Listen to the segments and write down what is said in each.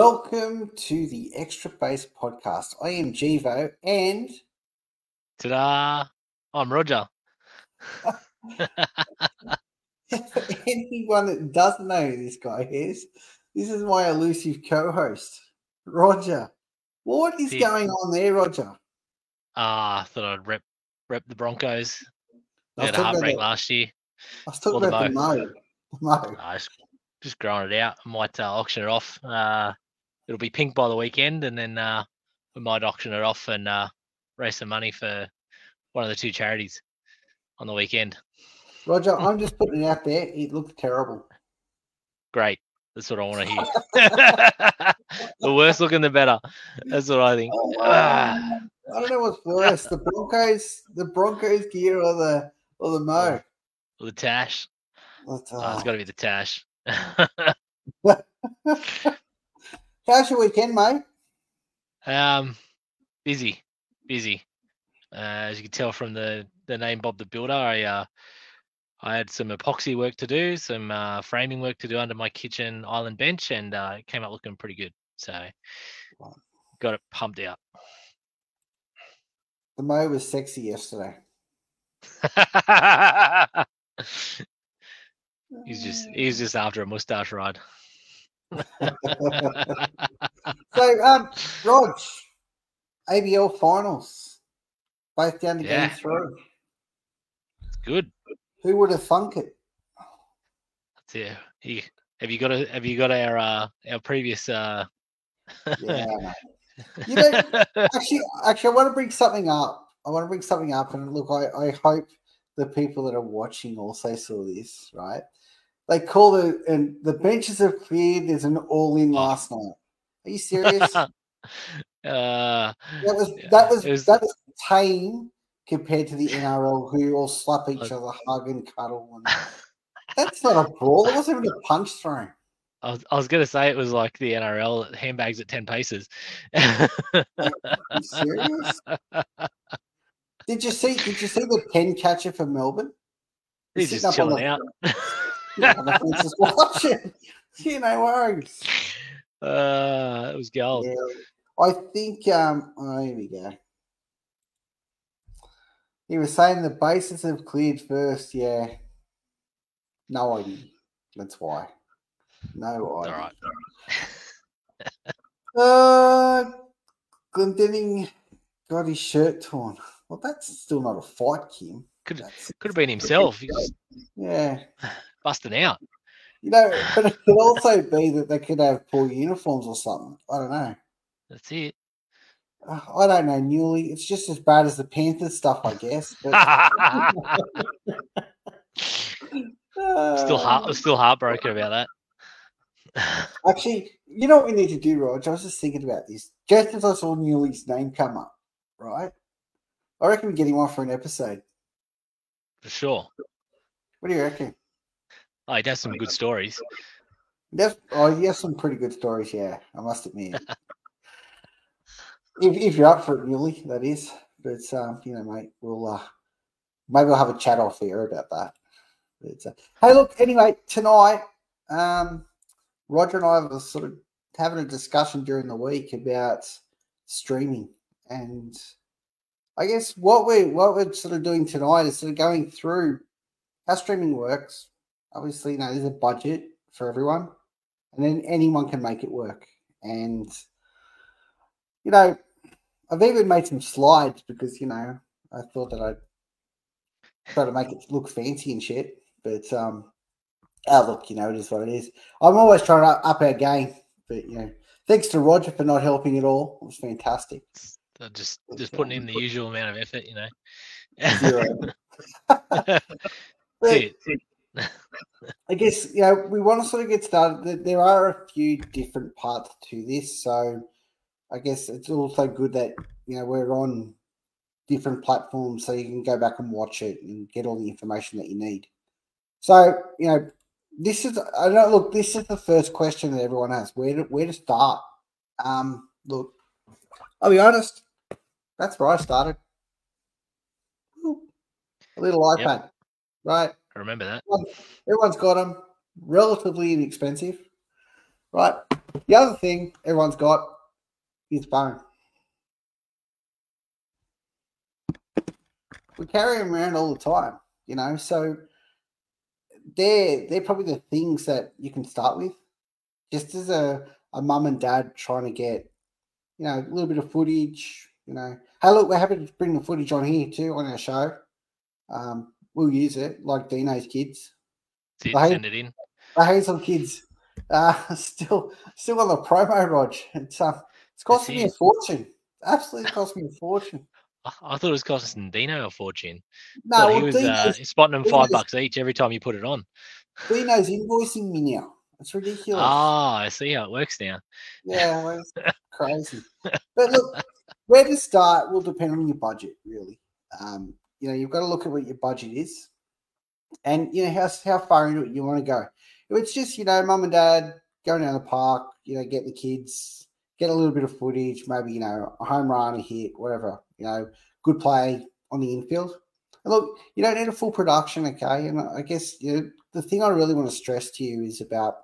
Welcome to the Extra Base Podcast. I am Givo and Ta-da! I'm Roger. anyone that doesn't know who this guy is, this is my elusive co-host, Roger. What is Yeah. going on there, Roger? Ah, I thought I'd rep rep the Broncos. I They had a about, heartbreak last year. I was talking or the about the mo. The mo. Just, just growing it out. I might uh, auction it off. Uh, it'll be pink by the weekend, and then uh, we might auction it off and uh, raise some money for one of the two charities on the weekend. Roger, I'm just putting it out there. It looks terrible. Great. That's what I want to hear. the worse looking, the better. That's what I think. Ah, I don't know what's worse, the Broncos, the Broncos gear or the or the mo. the Tash. Oh, it's got to be the Tash. How's your weekend, mate? Um, busy, busy. Uh, as you can tell from the the name Bob the Builder, I uh, I had some epoxy work to do, some uh, framing work to do under my kitchen island bench, and uh, it came out looking pretty good. So got it pumped out. The mo was sexy yesterday. he's just he's just after a mustache ride. So, um, Rog, ABL finals, both down the Yeah. game three. good. Who would have thunk it? Yeah. He, have you got a have you got our uh, our previous uh Yeah. You know, actually, actually, I want to bring something up. I want to bring something up, and look, I, I hope the people that are watching also saw this. Right? They call it, and the benches have cleared. There's an all-in last night. Are you serious? that uh was Yeah, that was was- that was tame compared to the NRL, who all slap each other, hug and cuddle. And that's not a brawl. It wasn't even a punch thrown. I was, I was gonna say it was like the NRL handbags at ten paces. Are you serious? Did you see? Did you see the pen catcher for Melbourne? He's sitting just chilling out. The fence just watching. Yeah, no worries. Uh, it was gold. Yeah, I think. Um, oh, here we go. He was saying the bases have cleared first. Yeah. No idea. That's why. No All idea. right. Uh, Glendinning got his shirt torn. Well, that's still not a fight, Kim. Could That's, could have been himself. Yeah. Busting out. You know, but it could also be that they could have poor uniforms or something. I don't know. That's it. I don't know, Newly. It's just as bad as the Panthers stuff, I guess. But, still heart still heartbroken about that. Actually, you know what we need to do, Rog? I was just thinking about this. Just as I saw Newly's name come up, right? I reckon we're getting one for an episode. For sure. What do you reckon? Oh, he does some good stories. That's, oh, you have some pretty good stories, yeah. I must admit. if, if you're up for it, Newly, that is. But um, you know, mate, we'll uh, maybe we'll have a chat off air about that. But, uh, hey, look. Anyway, tonight, um, Roger and I were sort of having a discussion during the week about streaming, and I guess what we what we're sort of doing tonight is sort of going through how streaming works. Obviously, you know, there's a budget for everyone, and then anyone can make it work. And you know, I've even made some slides because you know I thought that I'd try to make it look fancy and shit. But um, oh look, you know, it is what it is. I'm always trying to up our game, but you know, thanks to Roger for not helping at all. It was fantastic. So just just putting in the usual amount of effort, you know. Zero. That's But it. I guess you know we want to sort of get started. There- are a few different parts to this, so I guess it's also good that you know we're on different platforms, so you can go back and watch it and get all the information that you need. So you know, this is I don't look. This is the first question that everyone has: where to where to start? Um, look, I'll be honest. That's where I started. A little Yep. iPad, right? I remember that. Everyone's got them, relatively inexpensive, right? The other thing everyone's got is bone. We carry them around all the time, you know. So they're they're probably the things that you can start with, just as a a mum and dad trying to get, you know, a little bit of footage. You know, hey, look, we're happy to bring the footage on here too on our show. Um, we'll use it like Dino's kids. Send, Right. send it in. The Hazel kids uh, still still on the promo, Rog. It's uh, it's costing me a fortune. Absolutely cost me a fortune. I, thought it was costing Dino a fortune. No, Thought he well, was uh, spotting them Dino's- five bucks each every time you put it on. Dino's invoicing me now. It's ridiculous. Ah, I see how it works now. Yeah, well, it's crazy. But look, where to start will depend on your budget, really. Um, you know, you've got to look at what your budget is, and you know how how far into it you want to go. If it's just you know, mum and dad going down the park, you know, get the kids, get a little bit of footage, maybe you know, a home run, a hit, whatever. You know, good play on the infield. And look, you don't need a full production, okay? And I guess you know, the thing I really want to stress to you is about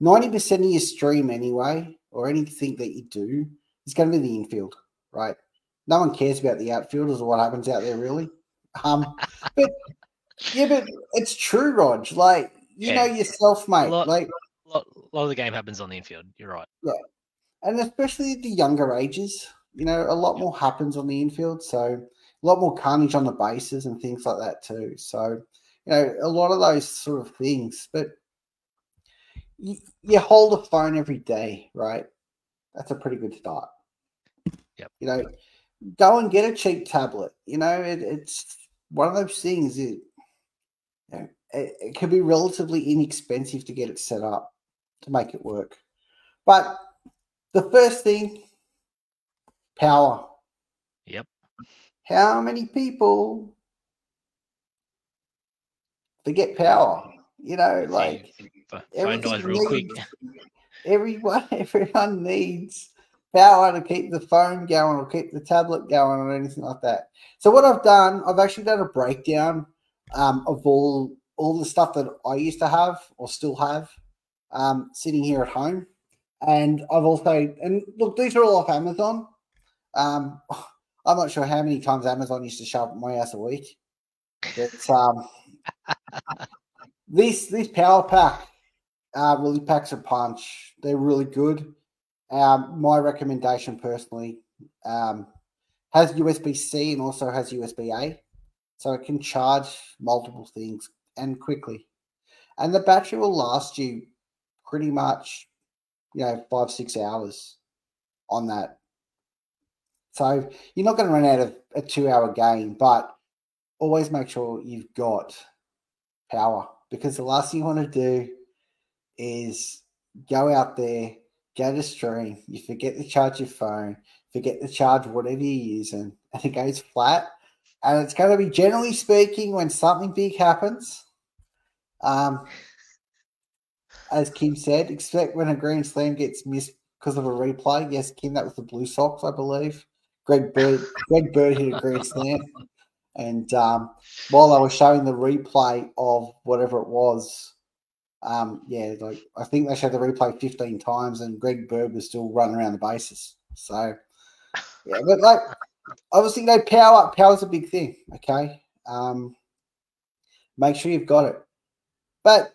ninety percent of your stream anyway, or anything that you do, is going to be the infield, right? No one cares about the outfielders or what happens out there, really. Um, but yeah, but it's true, Rog. Like you Yeah. know yourself, mate. lot- like, A lot, lot of the game happens on the infield. You're right. Yeah, and especially the younger ages, you know, a lot more happens on the infield. So a lot more carnage on the bases and things like that too. So you know, a lot of those sort of things. But you, you hold a phone every day, right? That's a pretty good start. Yep. You know, go and get a cheap tablet. You know, it, it's one of those things. is you know, it, it can be relatively inexpensive to get it set up to make it work. But the first thing, power. Yep. How many people forget power? You know, like phone dies real quick. everyone everyone needs power to keep the phone going or keep the tablet going or anything like that. So what I've done, I've actually done a breakdown um, of all all the stuff that I used to have or still have um, sitting here at home, and I've also and look, these are all off Amazon. Um, I'm not sure how many times Amazon used to show up at my house a week, but um, this this power pack uh, really packs a punch. They're really good. Um, my recommendation personally um, has USB C and also has USB A, so it can charge multiple things and quickly. And the battery will last you pretty much, you know, five six hours on that. So you're not going to run out of a two hour game, but always make sure you've got power because the last thing you want to do is go out there, go to stream, you forget to charge your phone, forget to charge whatever you're using, and it goes flat. And it's going to be generally speaking when something big happens. Um, as Kim said, expect when a Grand Slam gets missed because of a replay. Yes, Kim, that was the Blue Sox, I believe. Greg Bird, Greg Bird hit a Grand Slam. And um, while I was showing the replay of whatever it was, um, yeah, like I think they showed the replay 15 times and Greg Bird was still running around the bases. So, yeah, but like obviously, no power. Up, power's a big thing. Okay. Um, make sure you've got it. But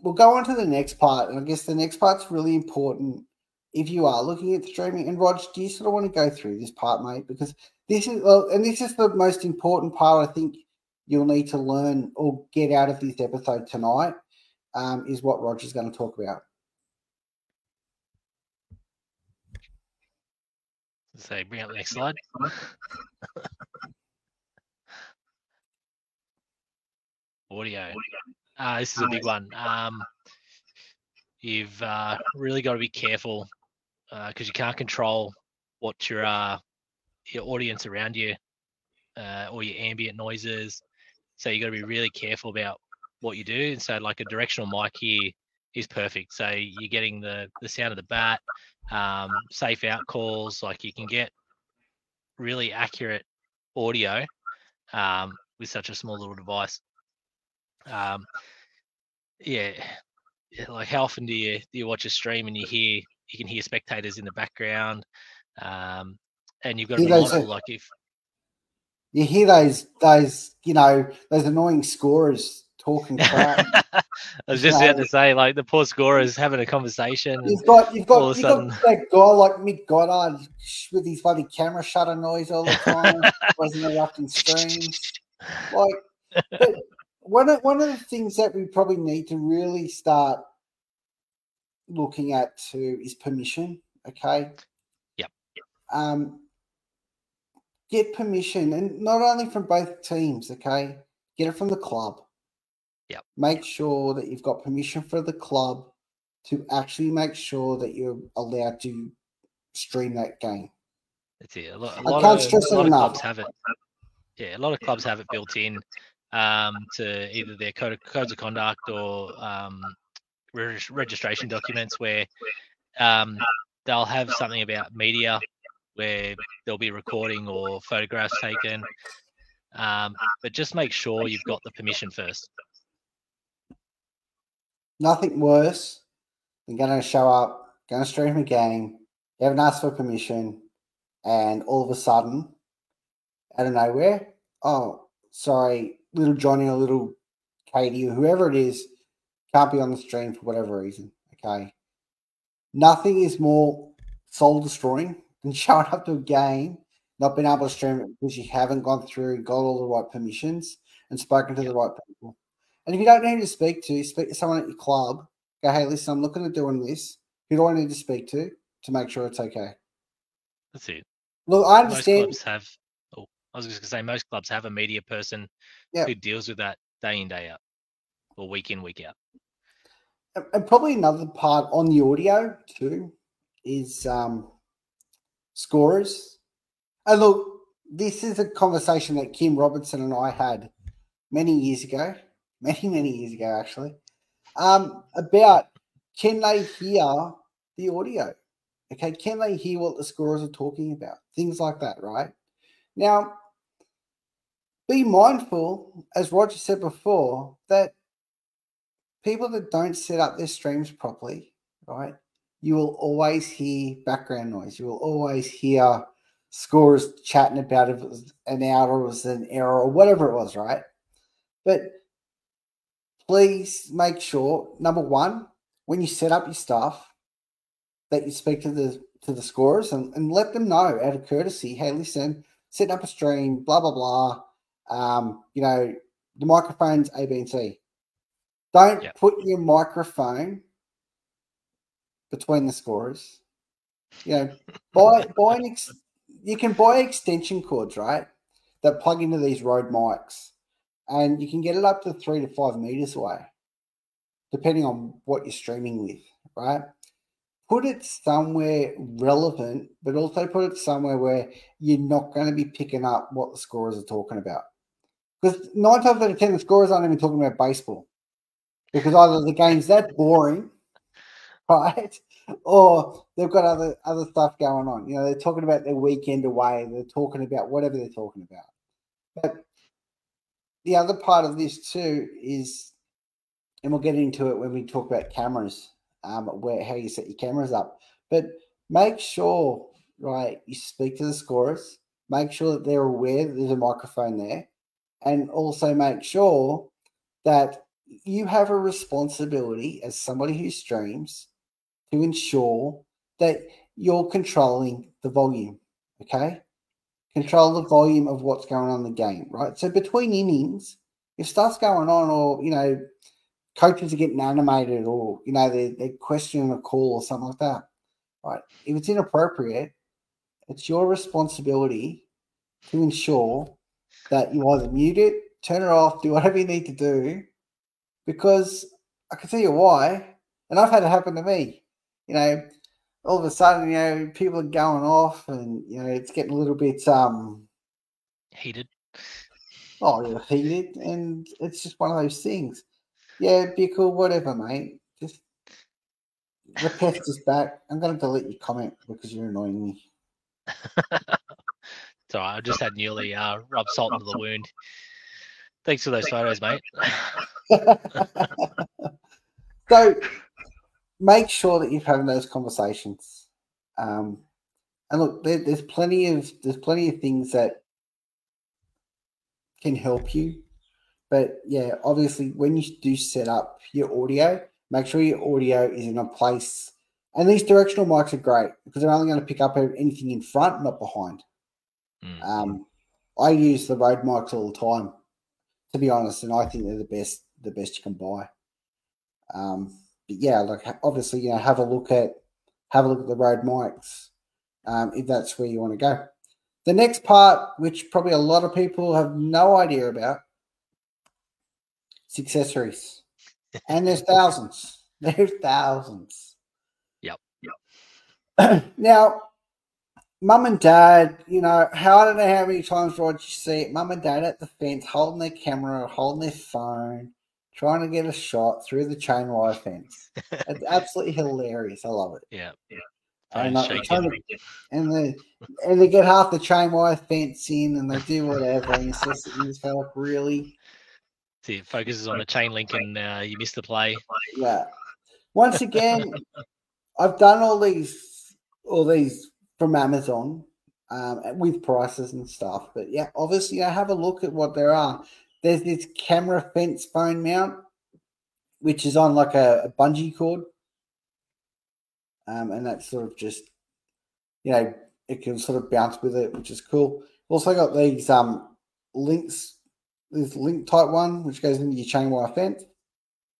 we'll go on to the next part. And I guess the next part's really important if you are looking at streaming. And Rog, do you sort of want to go through this part, mate? Because this is, well, and this is the most important part I think you'll need to learn or get out of this episode tonight um, is what Roger's going to talk about. So bring up the next slide. Audio. Uh, this is a big one. Um, you've uh, really got to be careful because you can't control what your uh, your audience around you uh, or your ambient noises. So you got to be really careful about what you do. And so, like a directional mic here is perfect. So you're getting the the sound of the bat, um, safe out calls. Like you can get really accurate audio um, with such a small little device. Um, yeah, like how often do you do you watch a stream and you hear you can hear spectators in the background, um, and you've got to be mindful. Like if You hear those those you know those annoying scorers talking crap. I was just about to say, like the poor scorers having a conversation. You've got you've got All of a you've got that guy like Mick Goddard with his bloody camera shutter noise all the time, wasn't interrupting streams. Like, one of one of the things that we probably need to really start looking at too is permission. Okay. Yep. Um, get permission, and not only from both teams. Okay, get it from the club. Yep. Make sure that you've got permission for the club to actually make sure that you're allowed to stream that game. That's it. A lot, a I lot can't of, stress a it lot of clubs have it. Yeah, a lot of clubs have it built in um, to either their code of, codes of conduct or um, reg- registration documents where um, they'll have something about media where there'll be recording or photographs taken. Um, but just make sure you've got the permission first. Nothing worse than going to show up, going to stream a game, you haven't asked for permission, and all of a sudden, out of nowhere, oh, sorry, little Johnny or little Katie or whoever it is can't be on the stream for whatever reason. Okay. Nothing is more soul destroying than showing up to a game, not being able to stream it because you haven't gone through and got all the right permissions and spoken to the right people. And if you don't know who to speak to, speak to someone at your club. Go, hey, listen, I'm looking at doing this. Who do I need to speak to to make sure it's okay? That's it. Look, I understand. Most clubs have. Oh, I was just gonna say most clubs have a media person Yeah. who deals with that day in day out, or week in week out. and- and probably another part on the audio too is um scorers. And look, this is a conversation that Kim Robertson and I had many years ago, many, many years ago actually, um, about can they hear the audio? Okay, can they hear what the scorers are talking about? Things like that, right? Now, be mindful, as Roger said before, that people that don't set up their streams properly, right? You will always hear background noise. You will always hear scorers chatting about if it was an out or it was an error or whatever it was, right? But please make sure, number one, when you set up your stuff, that you speak to the to the scorers and, and let them know out of courtesy, hey, listen, setting up a stream, blah blah blah. Um, you know, the microphone's A, B, and C. Don't Yeah. put your microphone between the scorers. You know, buy buy an ex- you can buy extension cords, right? That plug into these Rode mics, and you can get it up to three to five meters away, depending on what you're streaming with, right? Put it somewhere relevant, but also put it somewhere where you're not going to be picking up what the scorers are talking about. Because nine times out of ten, the scorers aren't even talking about baseball because either the game's that boring, right, or they've got other other stuff going on. You know, they're talking about their weekend away. They're talking about whatever they're talking about. But the other part of this too is, and we'll get into it when we talk about cameras, um, where how you set your cameras up. But make sure, right, you speak to the scorers. Make sure that they're aware that there's a microphone there, and also make sure that you have a responsibility as somebody who streams to ensure that you're controlling the volume. Okay. Control the volume of what's going on in the game, right? So between innings, if stuff's going on, or you know, coaches are getting animated, or you know, they're, they're questioning a call or something like that, right? If it's inappropriate, it's your responsibility to ensure that you either mute it, turn it off, do whatever you need to do, because I can tell you why, and I've had it happen to me. You know, all of a sudden, you know, people are going off, and you know, it's getting a little bit um, Heated. oh, heated, and it's just one of those things. Yeah, Bickle, whatever, mate. Just the pest is back. I'm going to delete your comment because you're annoying me. It's all right. I just had newly uh, rubbed salt into the wound. Thanks for those photos, mate. So make sure that you're having those conversations. Um, and look, there, there's plenty of there's plenty of things that can help you. But yeah, obviously, when you do set up your audio, make sure your audio is in a place. And these directional mics are great because they're only going to pick up anything in front, not behind. Mm. Um, I use the Rode mics all the time, to be honest, and I think they're the best the best you can buy. Um, yeah, like obviously, you know, have a look at have a look at the Rode mics um, if that's where you want to go. The next part, which probably a lot of people have no idea about, is accessories, and there's thousands. There's thousands. Yep. Yep. now, mum and dad, you know, how I don't know how many times Rod you see it, mum and dad at the fence holding their camera, holding their phone, trying to get a shot through the chain wire fence. it's absolutely hilarious. I love it. Yeah. Yeah. And, uh, and they and they get half the chain wire fence in and they do whatever and it's just, it's just like really See, it focuses on the chain link and uh, you miss the play. Yeah. Once again, I've done all these all these from Amazon um, with prices and stuff. But yeah, obviously, I have a look at what there are. There's this camera fence phone mount, which is on like a, a bungee cord. Um, and that's sort of just, you know, it can sort of bounce with it, which is cool. Also got these um links, this link type one, which goes into your chain wire fence.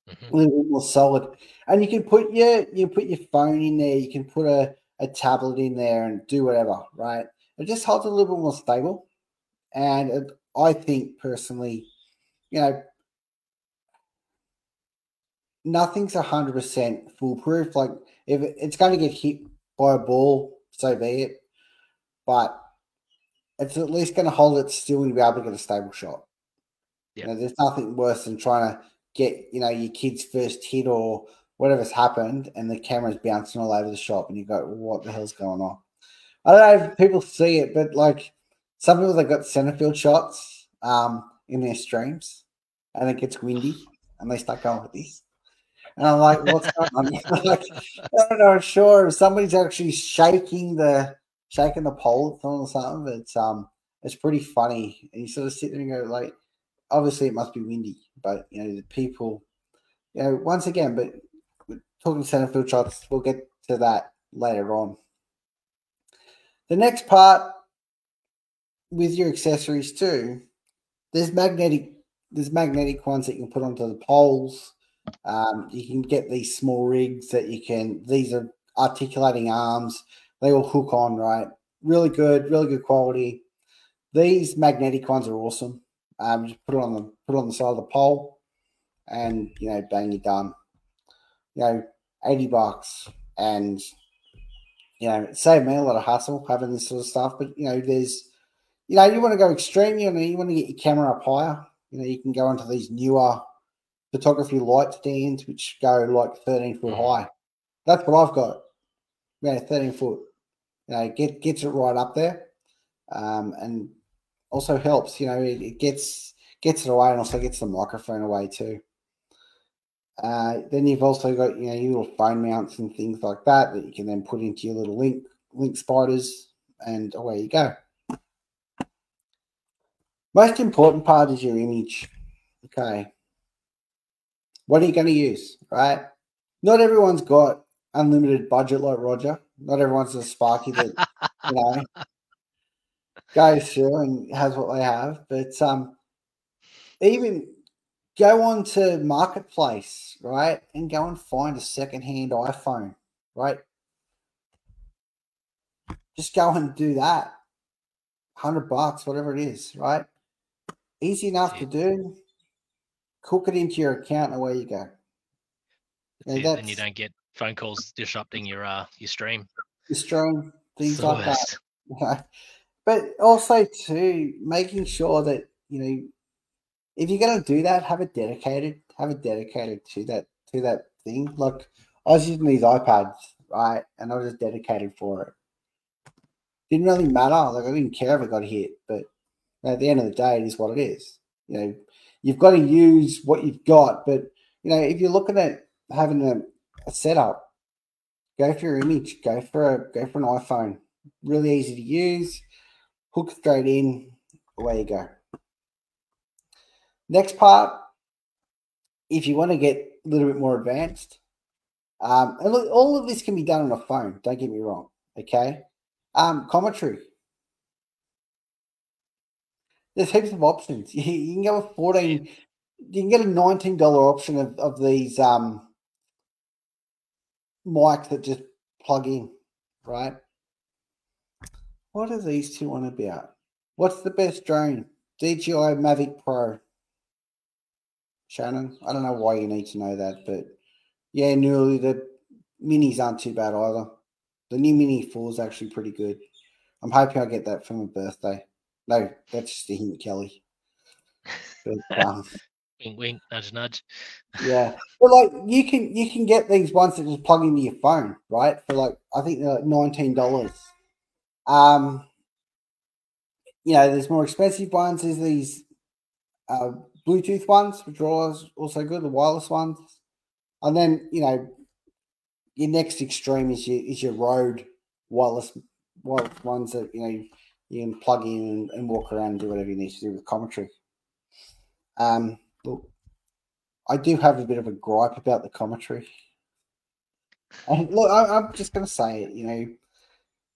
Mm-hmm. A little bit more solid. And you can put your you put your phone in there, you can put a a tablet in there and do whatever, right? It just holds a little bit more stable. And it, I think personally, you know, nothing's 100% foolproof. Like, if it's going to get hit by a ball, so be it. But it's at least going to hold it still and be able to get a stable shot. Yeah. You know, there's nothing worse than trying to get, you know, your kid's first hit or whatever's happened and the camera's bouncing all over the shop and you go, what the hell's going on? I don't know if people see it, but like some people they've got center field shots um, in their streams and it gets windy and they start going with this. And I'm like, what's going on? like, I don't know, sure if somebody's actually shaking the shaking the pole or something, it's um it's pretty funny. And you sort of sit there and go, like, obviously it must be windy, but you know, the people, you know, once again, but talking center field shots, we'll get to that later on. The next part with your accessories too, there's magnetic there's magnetic ones that you can put onto the poles. Um, you can get these small rigs that you can. These are articulating arms. They all hook on right. Really good, really good quality. These magnetic ones are awesome. Um, just put it on the put it on the side of the pole, and you know, bang, you're done you know, 80 bucks and you know, it saved me a lot of hassle having this sort of stuff. But you know, there's you know, you want to go extreme, you know, you want to get your camera up higher. You know, you can go into these newer photography light stands which go like 13 foot mm. high. That's what I've got. Yeah, 13 foot. You know, get gets it right up there. Um, and also helps, you know, it, it gets gets it away and also gets the microphone away too. Uh, then you've also got you know your little phone mounts and things like that that you can then put into your little link link spiders, and away you go. Most important part is your image. Okay. What are you going to use, right? Not everyone's got unlimited budget like Roger. Not everyone's a Sparky that you know goes through and has what they have. But um, even go on to marketplace right and go and find a secondhand iphone right just go and do that 100 bucks whatever it is right easy enough to do cook it into your account and away you go and, and you don't get phone calls disrupting your uh your stream your stream things like that but also too making sure that you know if you're gonna do that, have it dedicated. Have it dedicated to that to that thing. Like I was using these iPads, right, and I was just dedicated for it. Didn't really matter. Like I didn't care if I got hit, but at the end of the day, it is what it is. You know, you've got to use what you've got. But you know, if you're looking at having a, a setup, go for your image. Go for a go for an iPhone. Really easy to use. Hook straight in. Away you go. Next part, if you want to get a little bit more advanced, um, and look, all of this can be done on a phone. Don't get me wrong. Okay, um, commentary. There's heaps of options. You, you can go with fourteen. You can get a nineteen dollar option of, of these um, mics that just plug in, right? What are these two on about? What's the best drone? DJI Mavic Pro. Shannon, I don't know why you need to know that, but yeah, nearly the minis aren't too bad either. The new Mini 4 is actually pretty good. I'm hoping I get that for my birthday. No, that's just a hint, Kelly. But, um, Wink, wink, nudge, nudge. yeah, but like you can you can get these ones that just plug into your phone, right? For like I think they're like nineteen dollars. Um, you know, there's more expensive ones. There's these uh, Bluetooth ones, which are also good, the wireless ones. And then you know, your next extreme is your is your Rode wireless wireless ones that you know you can plug in and, and walk around and do whatever you need to do with commentary. Um, look, I do have a bit of a gripe about the commentary. And look, I, I'm just going to say it. You know,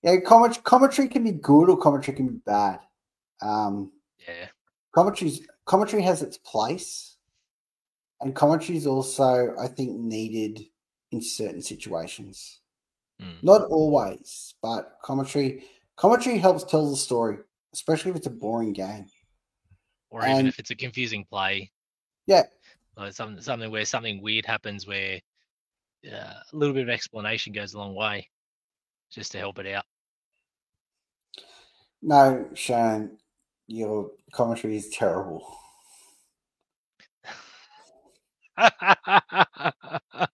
yeah, commentary, commentary can be good or commentary can be bad. Um, Yeah. commentary's commentary has its place, and commentary is also, I think, needed in certain situations. Mm. Not always, but commentary commentary helps tell the story, especially if it's a boring game. Or even if it's a confusing play. Yeah. Like something something where something weird happens where uh, a little bit of explanation goes a long way just to help it out. No, Shane, your commentary is terrible.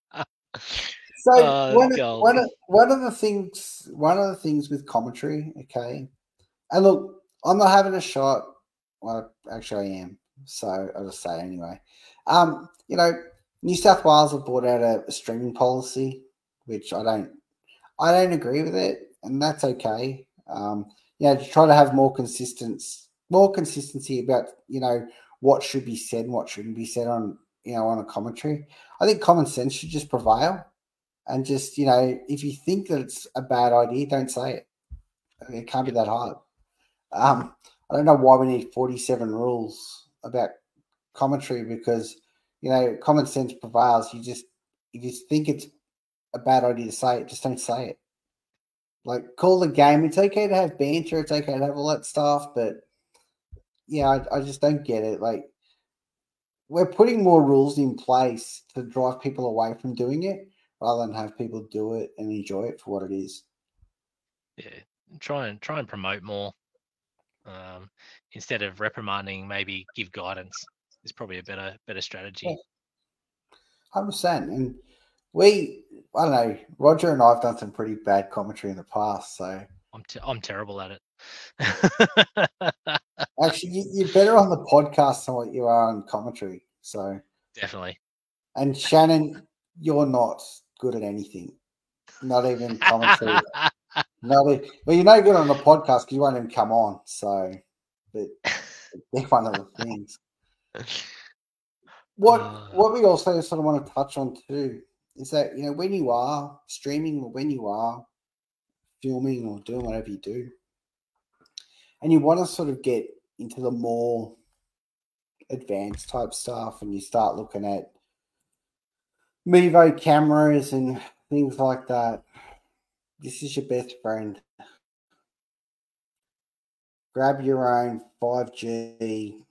So Oh, one, of, one, of, one of the things one of the things with commentary, okay, and look, I'm not having a shot. Well, actually, I am. So I'll just say anyway. Um, you know, New South Wales have brought out a, streaming policy, which I don't, I don't agree with it, and that's okay. Um, you know, to try to have more consistence, more consistency about you know what should be said and what shouldn't be said on you know on a commentary. I think common sense should just prevail and just you know if you think that it's a bad idea don't say it. It can't be that hard. Um i don't know why we need 47 rules about commentary because you know common sense prevails. You just you think it's a bad idea to say it just don't say it. Like call the game. It's okay to have banter. It's okay to have all that stuff but yeah i, I just don't get it. Like we're putting more rules in place to drive people away from doing it rather than have people do it and enjoy it for what it is. yeah. Try and try and promote more. Um, instead of reprimanding, maybe give guidance is probably a better better strategy. Hundred percent. And we, I don't know, Roger and I have done some pretty bad commentary in the past. So I'm te- I'm terrible at it. actually, you, you're better on the podcast than what you are on commentary. So, Definitely. and Shannon, you're not good at anything, not even commentary. not e- well, you're no good on the podcast because you won't even come on. So, but they're one of the things. What Uh. what we also sort of want to touch on too is that you know when you are streaming or when you are filming or doing whatever you do, and you want to sort of get into the more advanced type stuff, and you start looking at Mevo cameras and things like that. This is your best friend. Grab your own 5G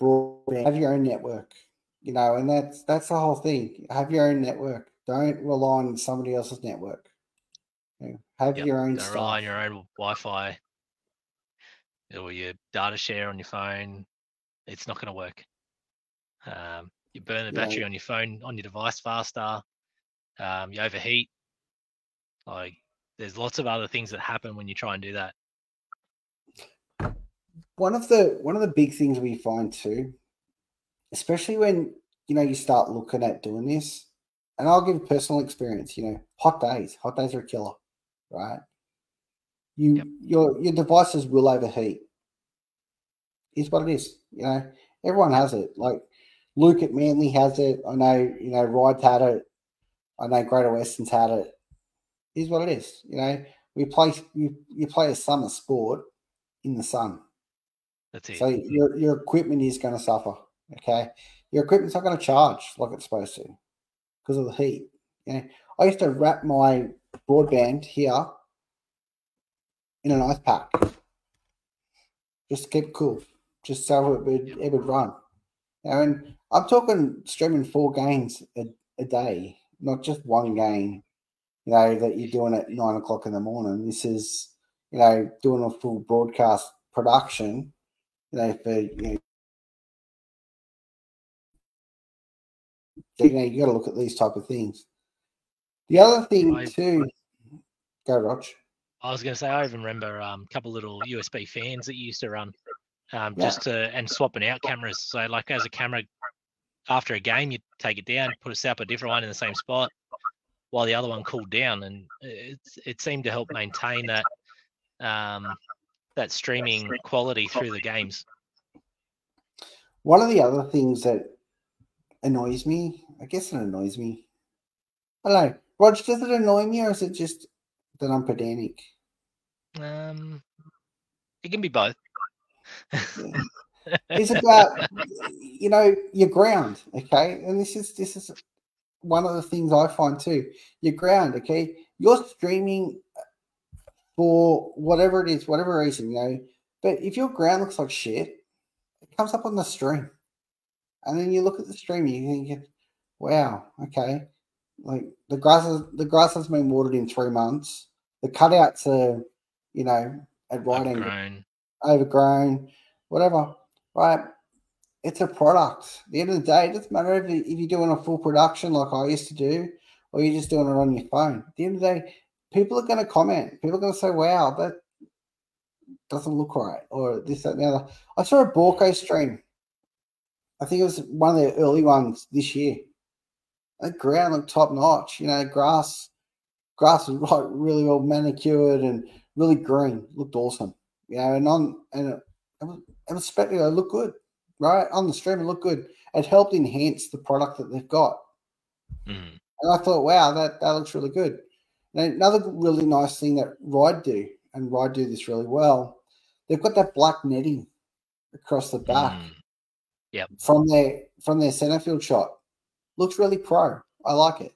broadband. Have your own network, you know, and that's that's the whole thing. Have your own network. Don't rely on somebody else's network. You know, have Yep, your own Don't stuff. rely on your own Wi-Fi or your data share on your phone. It's not going to work. Um, you burn the Yeah. battery on your phone on your device faster. Um, you overheat. Like there's lots of other things that happen when you try and do that. one of the one of the big things we find too especially when you know you start looking at doing this. And I'll give personal experience. You know, hot days, hot days are a killer, right? You Yep. your your devices will overheat. Is what it is. You know, everyone has it. Like Luke at Manly has it. I know. You know, Ryde had it. I know Greater Western's had it. it. Is what it is. You know, we play you, you play a summer sport in the sun. That's it. So your your equipment is going to suffer. Okay, your equipment's not going to charge like it's supposed to because of the heat. You know, I used to wrap my broadband here in an ice pack just to keep it cool, just so it would it would run. Know, and I'm talking streaming four games a, a day, not just one game. You know that you're doing at nine o'clock in the morning. This is you know doing a full broadcast production you know, for you know, you know, you got to look at these type of things. The other thing I- too, go Rog. I was going to say, I even remember um, a couple little USB fans that you used to run, um, Yeah. just to and swapping out cameras. So, like as a camera, after a game, you take it down, put a up a different one in the same spot, while the other one cooled down, and it it seemed to help maintain that um, that streaming quality through the games. One of the other things that annoys me, I guess it annoys me. Hello, don't Rog, does it annoy me or is it just that I'm pedantic? Um, it can be both. It's about you know your ground, okay? And this is this is one of the things I find too. Your ground, okay? You're streaming for whatever it is, whatever reason, you know. But if your ground looks like shit, it comes up on the stream, and then you look at the stream, and you think, "Wow, okay." Like the grass is the grass has been watered in three months. The cutouts are, you know, at right angle. Overgrown, whatever, right? It's a product. At the end of the day, it doesn't matter if, if you're doing a full production like I used to do, or you're just doing it on your phone. At the end of the day, people are going to comment. People are going to say, wow, that doesn't look right, or this, that, and the other. I saw a Borco stream. I think it was one of the early ones this year. The ground looked top notch. You know, grass, grass was right, really well manicured and really green. Looked awesome you know, and on and it, it was it was spectacular. It looked good, right? On the stream, it looked good. It helped enhance the product that they've got. Mm. And I thought, wow, that, that looks really good. And another really nice thing that Ryde do, and Ryde do this really well, they've got that black netting across the back Mm. from their from their center field shot. Looks really pro. I like it.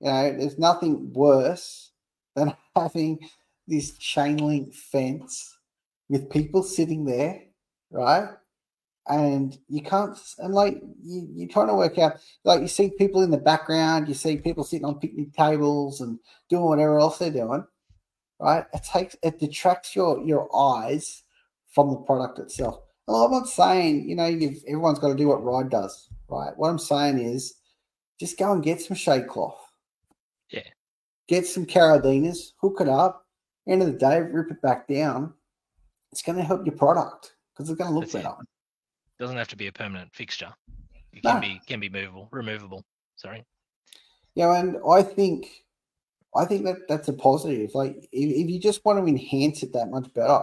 You know, there's nothing worse than having this chain link fence with people sitting there, right? And you can't, and like you, you're trying to work out, like you see people in the background, you see people sitting on picnic tables and doing whatever else they're doing, right? It takes, it detracts your your eyes from the product itself. Well, I'm not saying, you know, you've, everyone's got to do what Ryde does, right? What I'm saying is just go and get some shade cloth. Yeah. Get some carabiners, hook it up. End of the day, rip it back down. It's going to help your product because it's going to look That's it. better. Doesn't have to be a permanent fixture. It No. can be can be movable, removable. Sorry. Yeah, and I think, I think that that's a positive. Like, if, if you just want to enhance it that much better,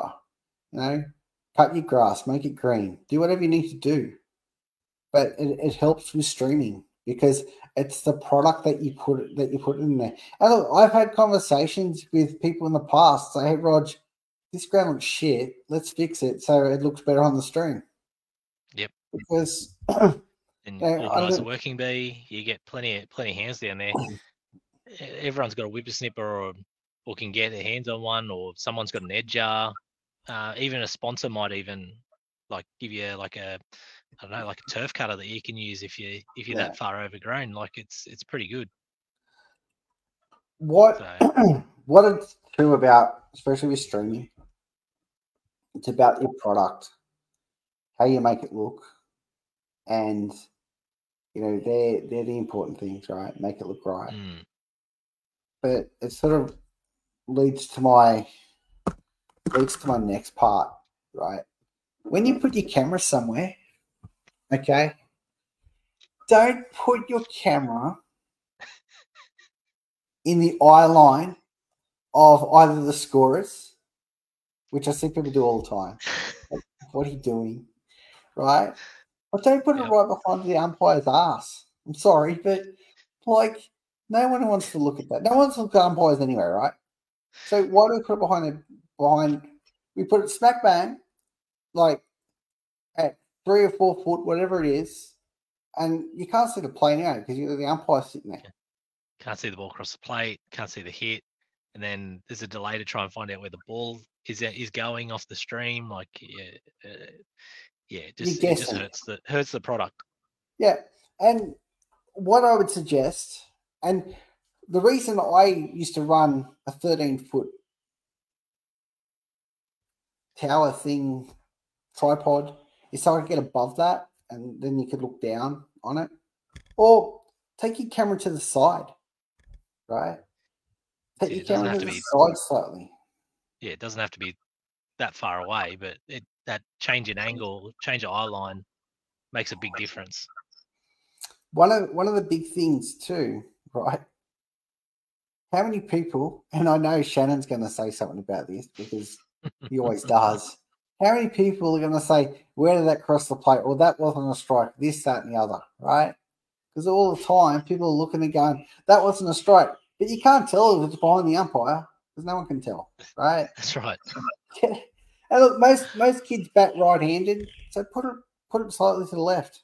you know, cut your grass, make it green, do whatever you need to do. But it, it helps with streaming because it's the product that you put that you put in there. And look, I've had conversations with people in the past say, "Hey, Rog, this ground looks shit. Let's fix it so it looks better on the stream." Yep. Because And I organise a working bee. You get plenty of plenty of hands down there. Everyone's got a whippersnipper or or can get their hands on one, or someone's got an edger. Uh, even a sponsor might even like give you like a I don't know, like a turf cutter that you can use if you if you're Yeah. that far overgrown. Like it's it's pretty good. what So what it's true about, especially with streaming, it's about your product, how you make it look, and you know they're they're the important things, right? Make it look right. mm, But it sort of leads to my leads to my next part, right? When you put your camera somewhere, okay, don't put your camera in the eye line of either the scorers, which I see people do all the time. Like, what are you doing? Right? But don't put it right behind the umpire's ass. I'm sorry, but like no one wants to look at that. No one wants to look at umpires anyway, right? So why do we put it behind the behind we put it smack bang, like at three or four foot, whatever it is, and you can't see the play now because you the umpire sitting there. Can't see the ball across the plate. Can't see the hit, and then there's a delay to try and find out where the ball is is going off the stream. Like, yeah, uh, yeah, it just, it just hurts the hurts the product. Yeah, and what I would suggest, and the reason I used to run a 13 foot tower thing tripod is so I could get above that, and then you could look down on it, or take your camera to the side, right? Yeah, doesn't have to to be- side slightly. Yeah, it doesn't have to be that far away, but it that change in angle, change of eye line, makes a big difference. one of one of the big things too, right? How many people, and I know Shannon's going to say something about this because he always does. How many people are going to say, "Where did that cross the plate?" or "That wasn't a strike." This, that, and the other, right? Because all the time people are looking and going, "That wasn't a strike," but you can't tell if it's behind the umpire because no one can tell, right? That's right. and look, most most kids bat right-handed, so put it put it slightly to the left.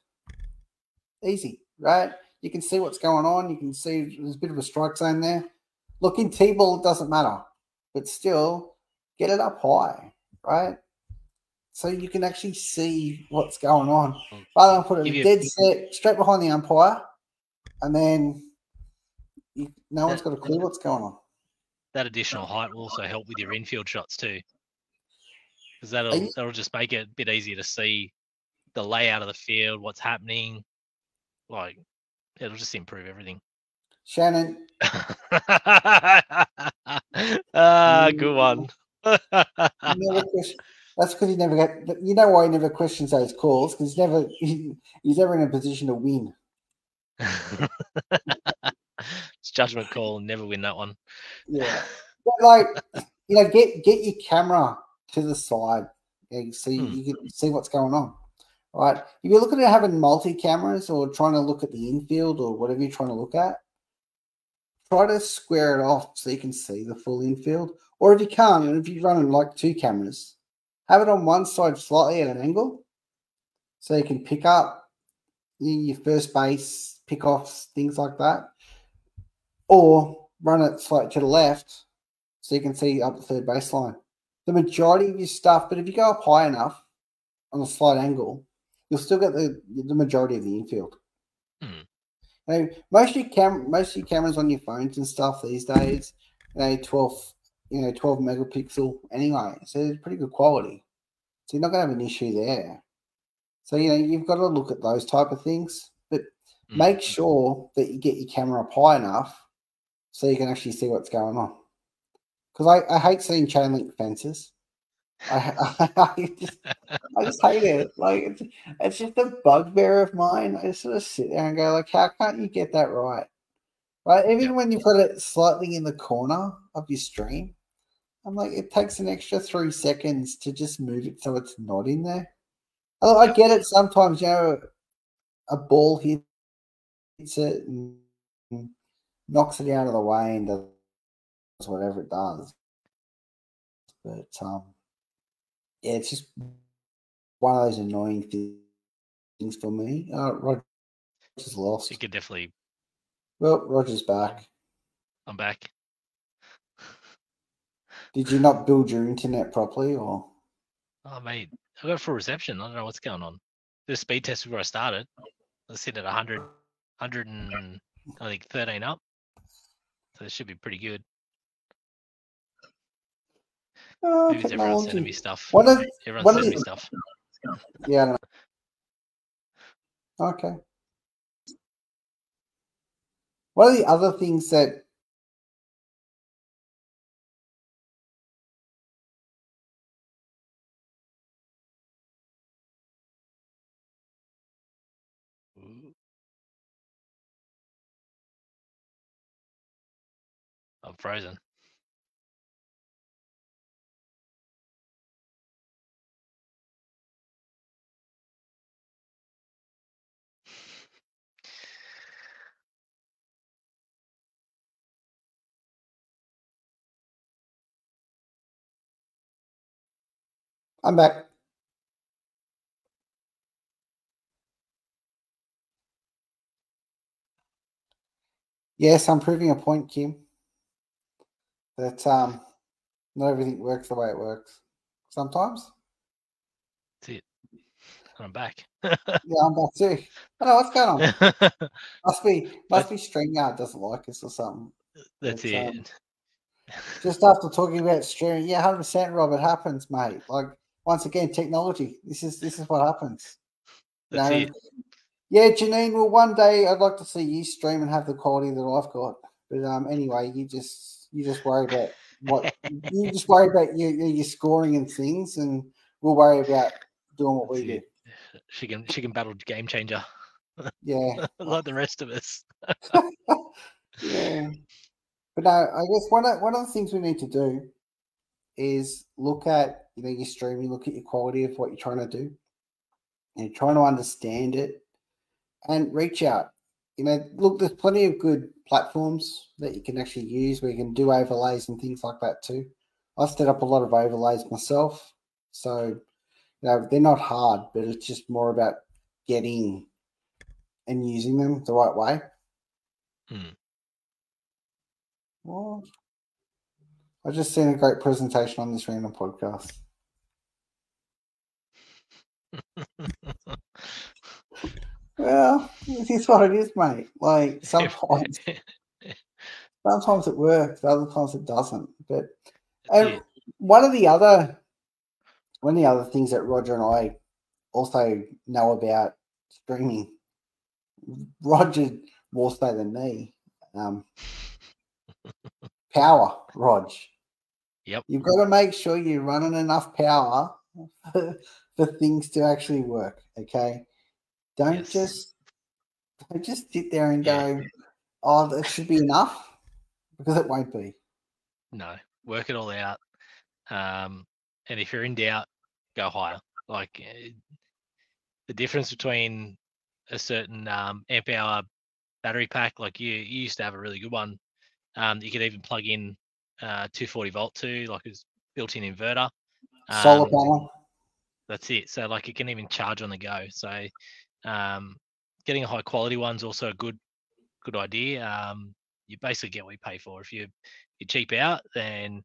Easy, right? You can see what's going on. You can see there's a bit of a strike zone there. Look in T-ball, it doesn't matter, but still get it up high, right? So you can actually see what's going on. Rather than put it dead set straight behind the umpire, and then you, no one's got a clue what's going on. That additional height will also help with your infield shots too, because that'll you- that'll just make it a bit easier to see the layout of the field, what's happening. Like, it'll just improve everything. Shannon, ah, good one. You never question, that's because he never get. You know why he never questions those calls because he's never he, he's never in a position to win. it's judgment call. Never win that one. Yeah, but like you know, get get your camera to the side, yeah, so you, Hmm. you can see what's going on. Right, if you're looking at having multi cameras or trying to look at the infield or whatever you're trying to look at, try to square it off so you can see the full infield. Or if you can't, and if you're running like two cameras, have it on one side slightly at an angle so you can pick up your your first base, pick offs, things like that. Or run it slightly to the left so you can see up the third baseline. The majority of your stuff, but if you go up high enough on a slight angle, you'll still get the the majority of the infield. You know, most of your cam most of your cameras on your phones and stuff these days, you know, twelve, you know, twelve megapixel anyway, so it's pretty good quality. So you're not gonna have an issue there. So you know, you've got to look at those type of things, but Mm. make sure that you get your camera up high enough so you can actually see what's going on. Because I, I hate seeing chain link fences. I, I, just, I just hate it. Like it's, it's just a bugbear of mine. I just sort of sit there and go, like, how can't you get that right? Right? Even when you put it slightly in the corner of your stream, I'm like, it takes an extra three seconds to just move it so it's not in there. I get it. Sometimes you know, a ball hits it and knocks it out of the way and does whatever it does. But um, yeah, it's just one of those annoying things for me. Uh, Roger's lost. You could definitely. Well, Roger's back. I'm back. Did you not build your internet properly, or Oh mate, I got full reception. I don't know what's going on. Did a speed test before I started. I was sitting at 100, 100 and I think 13 up. So it should be pretty good. oh, Maybe everyone sending me stuff. One of Everyone's one of sending me stuff. yeah, I don't know. Okay. One of the other things that frozen. I'm back. Yes, I'm proving a point, Kim. That um, not everything works the way it works. Sometimes. That's it. I'm back. Yeah, I'm back too. I know what's going on. Must be must be StreamYard doesn't like us or something. That's It's, it. um, Just after talking about streaming, yeah, hundred percent, Rob. It happens, mate. Like once again, technology. This is this is what happens. That's No, it. Yeah, Janine. Well, one day I'd like to see you stream and have the quality that I've got. But um, anyway, you just you just worry about what you just worry about your your scoring and things, and we'll worry about doing what we do. She can she can battle game changer Yeah, like the rest of us. yeah. But no, I guess one of one of the things we need to do is look at you know your streaming, look at your quality of what you're trying to do, and you're trying to understand it, and reach out. You know, look, there's plenty of good platforms that you can actually use where you can do overlays and things like that too. I've set up a lot of overlays myself, so you know they're not hard, but it's just more about getting and using them the right way. Hmm. Well, I just seen a great presentation on this random podcast. Well, it is what it is, mate. Like sometimes, sometimes it works, other times it doesn't. But and it. one of the other, one of the other things that Roger and I also know about streaming, Roger more so than me. Um, power, Rog. Yep. You've got to make sure you're running enough power for, for things to actually work. Okay. Don't Yes. just don't just sit there and Yeah. go, oh, that should be enough, because it won't be. No, work it all out. Um, and if you're in doubt, go higher. Like eh, the difference between a certain um, amp hour battery pack, like you, you used to have a really good one. Um, you could even plug in uh, 240 volt to, like it's built-in inverter. Solar Um, panel. that's it. So like it can even charge on the go. So um, getting a high quality one's also a good good idea. Um, you basically get what you pay for. If you you cheap out, then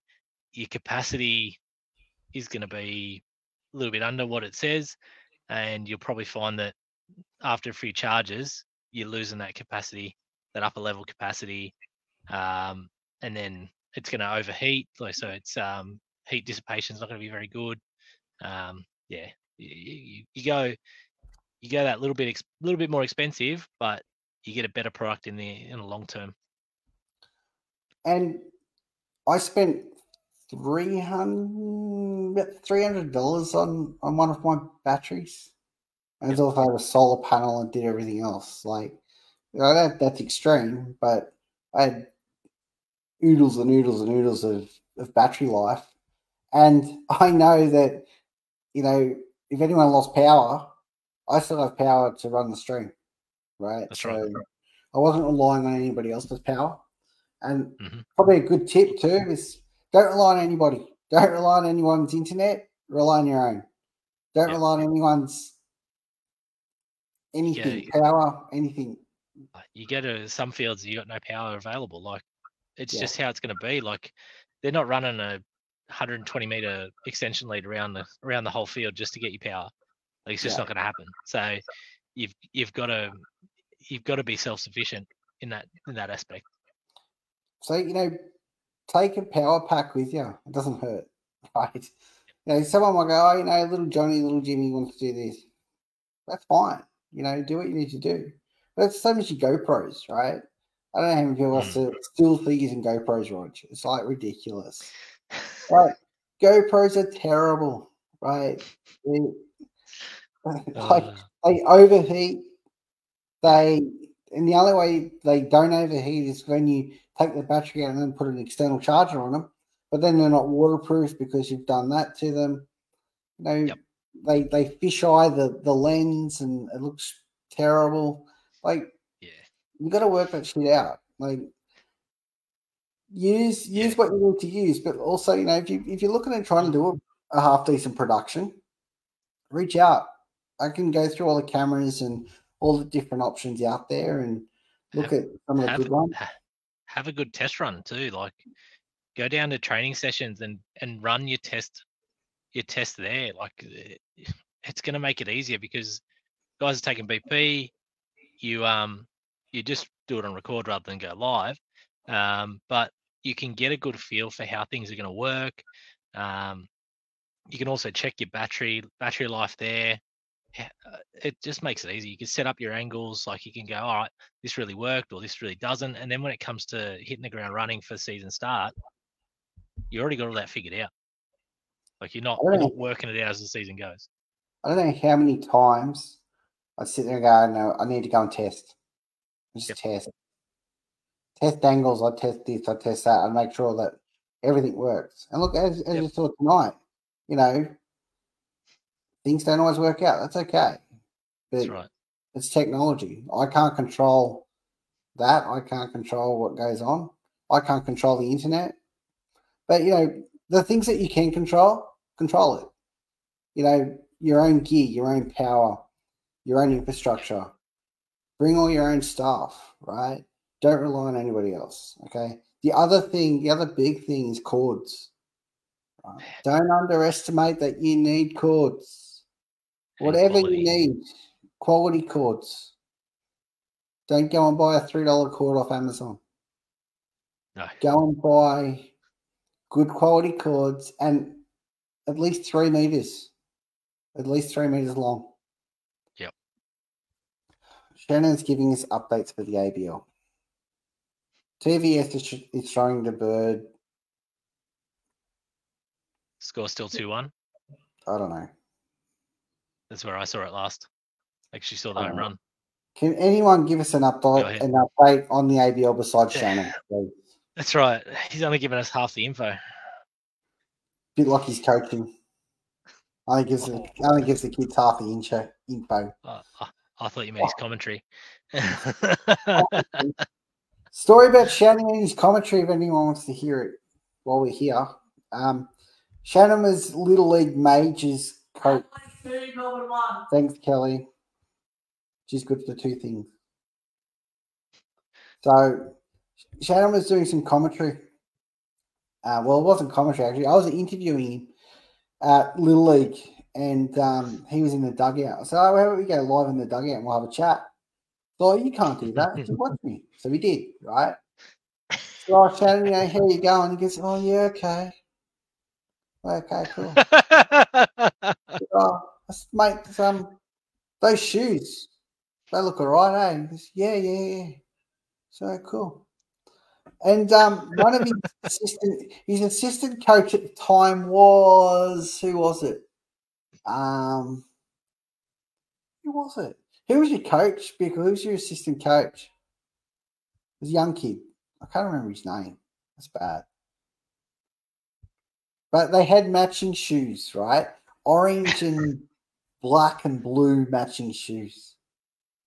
your capacity is going to be a little bit under what it says, and you'll probably find that after a few charges, you're losing that capacity, that upper level capacity, um, and then it's going to overheat. So, it's um, heat dissipation is not going to be very good. Um, yeah, you, you, you go you go that little bit little bit more expensive, but you get a better product in the in the long term. And I spent three hundred three hundred dollars on on one of my batteries. And it's also had a solar panel and did everything else. Like you know, that that's extreme, but I had oodles and oodles and oodles of, of battery life. And I know that, you know, if anyone lost power, I still have power to run the stream. Right. That's right. I wasn't relying on anybody else's power. And Mhm. probably a good tip too is don't rely on anybody. Don't rely on anyone's internet. Rely on your own. Don't Yeah. rely on anyone's anything, you- power, anything. You go to some fields, you got no power available. Like it's Yeah. just how it's going to be. Like they're not running a 120 meter extension lead around the around the whole field just to get you power. Like it's just Yeah. not going to happen. So you've you've got to you've got to be self sufficient in that in that aspect. So you know, take a power pack with you. It doesn't hurt, right? You know, someone might go, "Oh, you know, little Johnny, little Jimmy wants to do this." That's fine. You know, do what you need to do. But it's the same as your GoPros, right? I don't know how many people Mm. still still think using GoPros, Rog. It's like ridiculous. Right? GoPros are terrible, right? like Uh, they overheat. They and the only way they don't overheat is when you take the battery out and then put an external charger on them. But then they're not waterproof because you've done that to them. You know, Yep. they they fisheye the the lens and it looks terrible. Like Yeah. you got to work that shit out. Like use use Yeah. what you need to use, but also you know if you if you're looking at trying to do a, a half decent production, reach out. I can go through all the cameras and all the different options out there and look Have- at some of the have, good ones. have a good test run too. Like go down to training sessions and and run your test your test there. Like eh, it's going to make it easier because guys are taking BP. You um you just do it on record rather than go live. Um, but you can get a good feel for how things are going to work. Um, you can also check your battery battery life there. Uh, It just makes it easy. You can set up your angles. Like you can go, all right, this really worked or this really doesn't. And then when it comes to hitting the ground running for season start, you already got all that figured out. Like you're not, you're not working it out as the season goes. I don't know how many times I sit there and go, no, I need to go and test. Just Yep. test. Test angles, I test this, I test that, and make sure that everything works. And look, as, as Yep. you saw tonight, you know, things don't always work out. That's okay. But That's right. it's technology. I can't control that. I can't control what goes on. I can't control the internet. But you know, the things that you can control, control it. You know, your own gear, your own power, your own infrastructure. Bring all your own stuff, right? Don't rely on anybody else. Okay. The other thing, the other big thing is cords. Right? Don't underestimate that you need cords. Whatever quality. you need, quality cords. Don't go and buy a three dollar cord off Amazon. No. Go and buy good quality cords and at least three meters, at least three meters long. Yep. Shannon's giving us updates for the ABL. TVS is, is showing the bird. Score still 2 1. I don't know. That's where I saw it last. Actually saw the home Oh. run. Can anyone give us an update, an update on the ABL besides Yeah. Shannon? please? That's right. He's only given us half the info. bit like he's coaching. Only gives the only gives the kids half the info. info. Uh, I, I thought you meant his commentary. Story about Shannon and his commentary. If anyone wants to hear it while we're here, um, Shannon was Little League Majors coach. Thanks, Kelly. She's good for the two things. So Shannon was doing some commentary. Uh, well, it wasn't commentary actually. I was interviewing him at Little League, and um, he was in the dugout. I said, "Oh, why don't we go live in the dugout and we'll have a chat?" So you can't do that. He said, watch me. So we did, right? So I Shannon, you know, how you going? He goes, "Oh yeah, okay, okay, cool." oh, I said, mate, um, those shoes, they look all right, eh? He goes, yeah, yeah, yeah. So cool. And um, one of his assistant, his assistant coach at the time was who was it? Um, who was it? Who was your coach? Because who was your assistant coach? It was a young kid. I can't remember his name. That's bad. But they had matching shoes, right? Orange and black and blue matching shoes,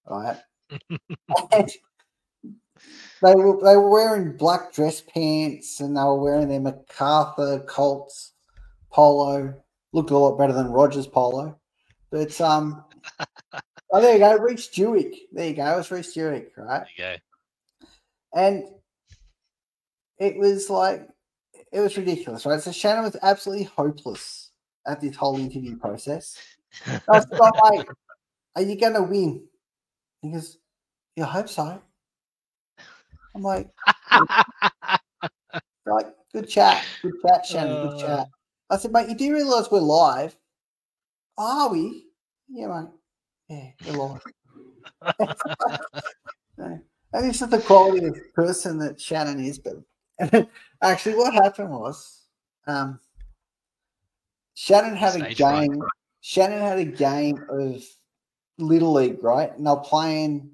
right? and they were they were wearing black dress pants and they were wearing their MacArthur Colts polo. Looked a lot better than Rogers polo. But um oh there you go, Reese Jewick. There you go, it's Reese Jewick, right? there you And it was like it was ridiculous, right? So Shannon was absolutely hopeless at this whole interview process. I was like, are you gonna win? He goes, Yeah, I hope so. I'm like, like, good chat, good chat, Shannon, good Uh. chat. I said, mate, you do realise we're live? Are we? Yeah, mate. Yeah, we're live. No. And this is the quality of person that Shannon is. But actually, what happened was um, Shannon had a Stage fright. game. Shannon had a game of Little League, right? And they're playing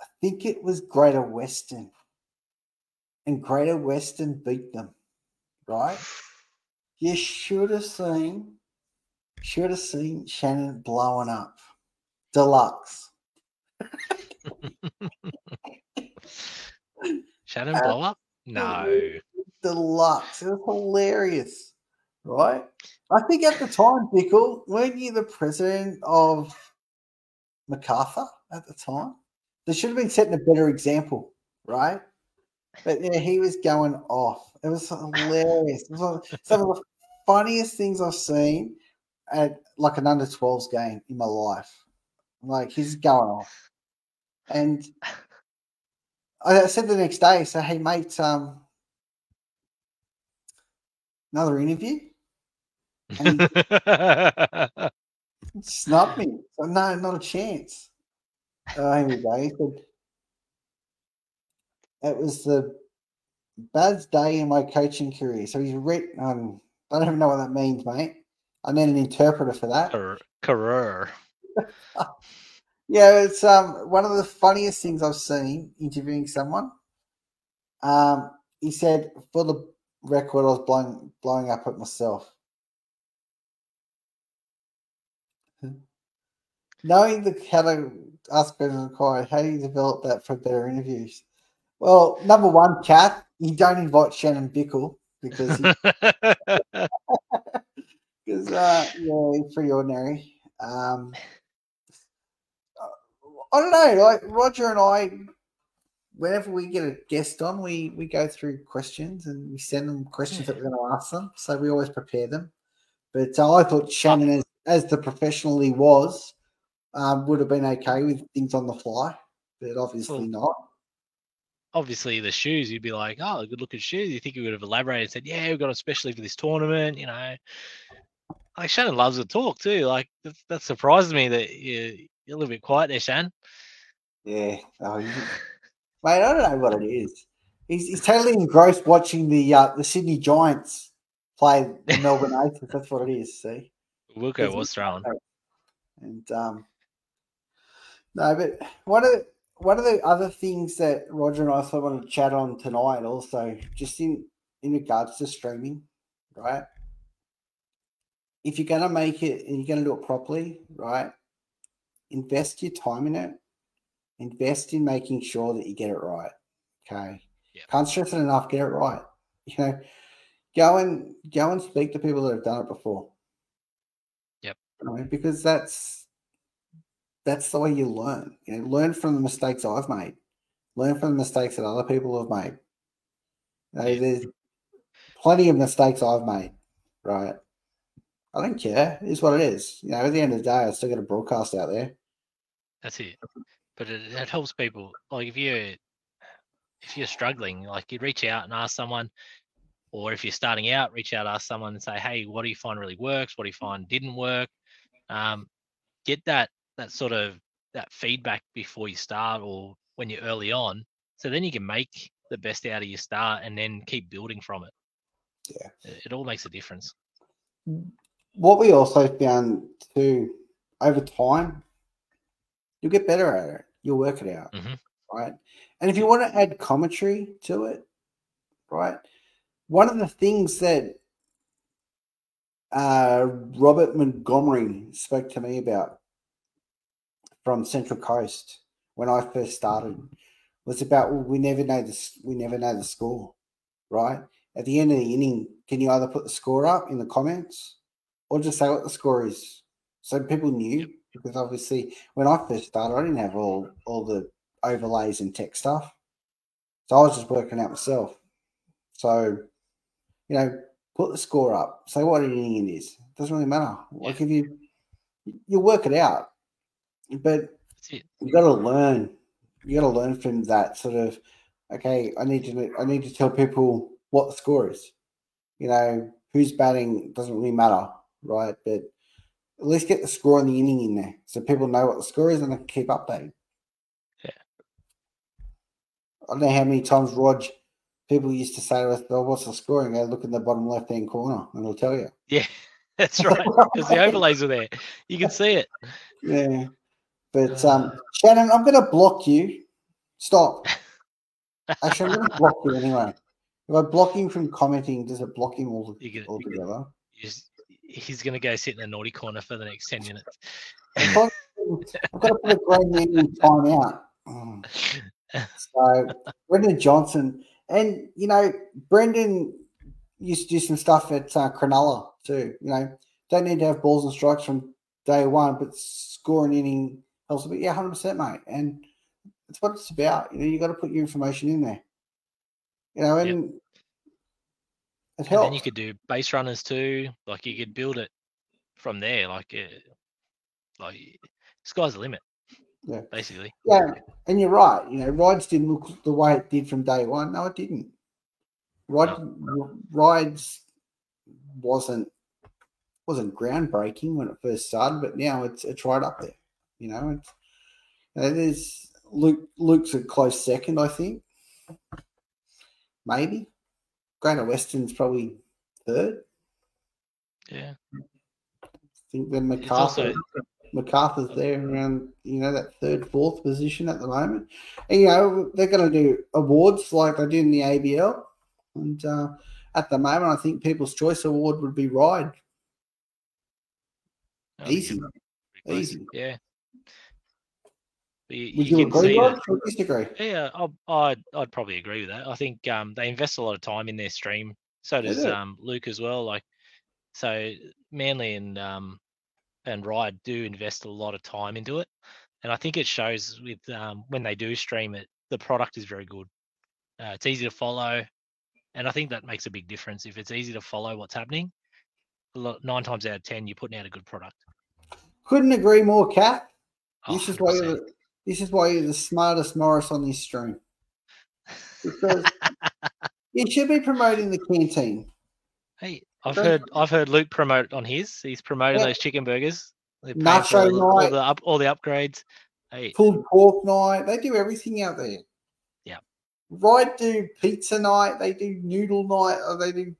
I think it was Greater Western. And Greater Western beat them, right? You should have seen, should have seen Shannon blowing up. Deluxe. Shannon blow up? No. Deluxe. It was hilarious, right? I think at the time, Bickle, weren't you the president of MacArthur at the time? They should have been setting a better example, right? But yeah, he was going off. It was hilarious. It was some of the funniest things I've seen at like an under 12s game in my life. Like he's going off. And I said the next day, so hey mate, um another interview? And he me. So no, not a chance. Uh, here we go. He said, it was the bad day in my coaching career. So he's written, um, I don't even know what that means, mate. I need an interpreter for that. Career. Yeah, it's um one of the funniest things I've seen interviewing someone. Um, he said, for the record, I was blowing blowing up at myself. Knowing the how to ask questions required, how do you develop that for better interviews? Well, number one, Kath, you don't invite Shannon Bickle because he, because uh, yeah, he's pretty ordinary. Um, I don't know. Like Roger and I, whenever we get a guest on, we we go through questions and we send them questions that we're going to ask them. So we always prepare them. But uh, I thought Shannon, as, as the professional he was, um, would have been okay with things on the fly, but obviously not. Obviously, the shoes, you'd be like, oh, good looking shoes. You think he would have elaborated and said, yeah, we've got them especially for this tournament, you know. Like Shannon loves to talk too. Like that, that surprised me that you, you're a little bit quiet there, Shan. Yeah. Oh, mate, I don't know what it is. He's, he's totally engrossed watching the uh, the Sydney Giants play the Melbourne Aces. That's what it is. See. Isn't was throwing. And um, no, but one of the, one of the other things that Roger and I also want to chat on tonight, also just in in regards to streaming, right? If you're going to make it and you're going to do it properly, right? Invest your time in it. Invest in making sure that you get it right. Okay. Yeah. Can't stress it enough. Get it right. You know, go and go and speak to people that have done it before. Know, because that's that's the way you learn. You know, learn from the mistakes I've made. Learn from the mistakes that other people have made. You know, There's plenty of mistakes I've made, right? I don't care. It's what it is. You know, at the end of the day, I still got a broadcast out there. That's it. But it, it helps people. Like if you if you're struggling, like you reach out and ask someone, or if you're starting out, reach out, ask someone and say, hey, what do you find really works? What do you find didn't work? Um, get that that sort of that feedback before you start or when you're early on, so then you can make the best out of your start and then keep building from it. Yeah. It, it all makes a difference. What we also found too over time, you'll get better at it. You'll work it out, Mhm. right? And if you want to add commentary to it, right? One of the things that uh, Robert Montgomery spoke to me about from Central Coast when I first started was about well, we never know this. We never know the score, right? At the end of the inning, can you either put the score up in the comments or just say what the score is, so people knew? Because obviously, when I first started, I didn't have all all the overlays and tech stuff, so I was just working out myself. So, you know, put the score up. Say what inning it is. Doesn't really matter. Like if you you work it out, but you got to learn. You got to learn from that sort of. Okay, I need to. I need to tell people what the score is. You know, who's batting doesn't really matter, right? But at least get the score and the inning in there, so people know what the score is and they can keep updating. Yeah. I don't know how many times Rog people used to say to us, "Oh, what's the score?" And go look in the bottom left hand corner, and it'll tell you. Yeah, that's right. Because the overlays are there. You can see it. Yeah. But um, Shannon, I'm going to block you Stop. Actually, I'm going to block you anyway. If I block him from commenting, does it block him all, get- altogether? He's, he's going to go sit in the naughty corner for the next 10 minutes. I've got to put a green man in timeout. So Brendan Johnson, and you know Brendan used to do some stuff at uh, Cronulla too. You know, don't need to have balls and strikes from day one, but scoring inning helps a bit. Yeah, hundred percent, mate. And that's what it's about. You know, you got to put your information in there. You know, and it And helps. then you could do base runners too. Like you could build it from there. Like, uh, like sky's the limit. Yeah. Basically. Yeah, and you're right. You know, Ryde's didn't look the way it did from day one. No, it didn't. Ryde, Ryde's wasn't wasn't groundbreaking when it first started, but now it's it's right up there. You know, it's it is Luke. Luke's a close second, I think. Maybe Greater Western's probably third. Yeah. I think then It's MacArthur. also MacArthur's there around, you know, that third, fourth position at the moment. And, you know, they're going to do awards like they did in the ABL. And uh, at the moment, I think People's Choice Award would be Ryde. I Easy. it's pretty close. Easy. Yeah. You, Would you you agree, Rod, or disagree? Yeah, I'd, I'd I'd probably agree with that. I think um, they invest a lot of time in their stream. So does um, Luke as well. Like, so Manly and um, and Ryde do invest a lot of time into it, and I think it shows with um, when they do stream it. The product is very good. Uh, it's easy to follow, and I think that makes a big difference. If it's easy to follow what's happening, nine times out of ten, you're putting out a good product. Couldn't agree more, Cat. Oh, This is why you're the, this is why you're the smartest Morris on this stream. Because you should be promoting the canteen. Hey, I've Don't- heard I've heard Luke promote on his. He's promoting Yeah. those chicken burgers. Nacho all, all night. the up, all the upgrades. Hey, pulled pork night. They do everything out there. Yeah. Right do pizza night. They do noodle night. Or they do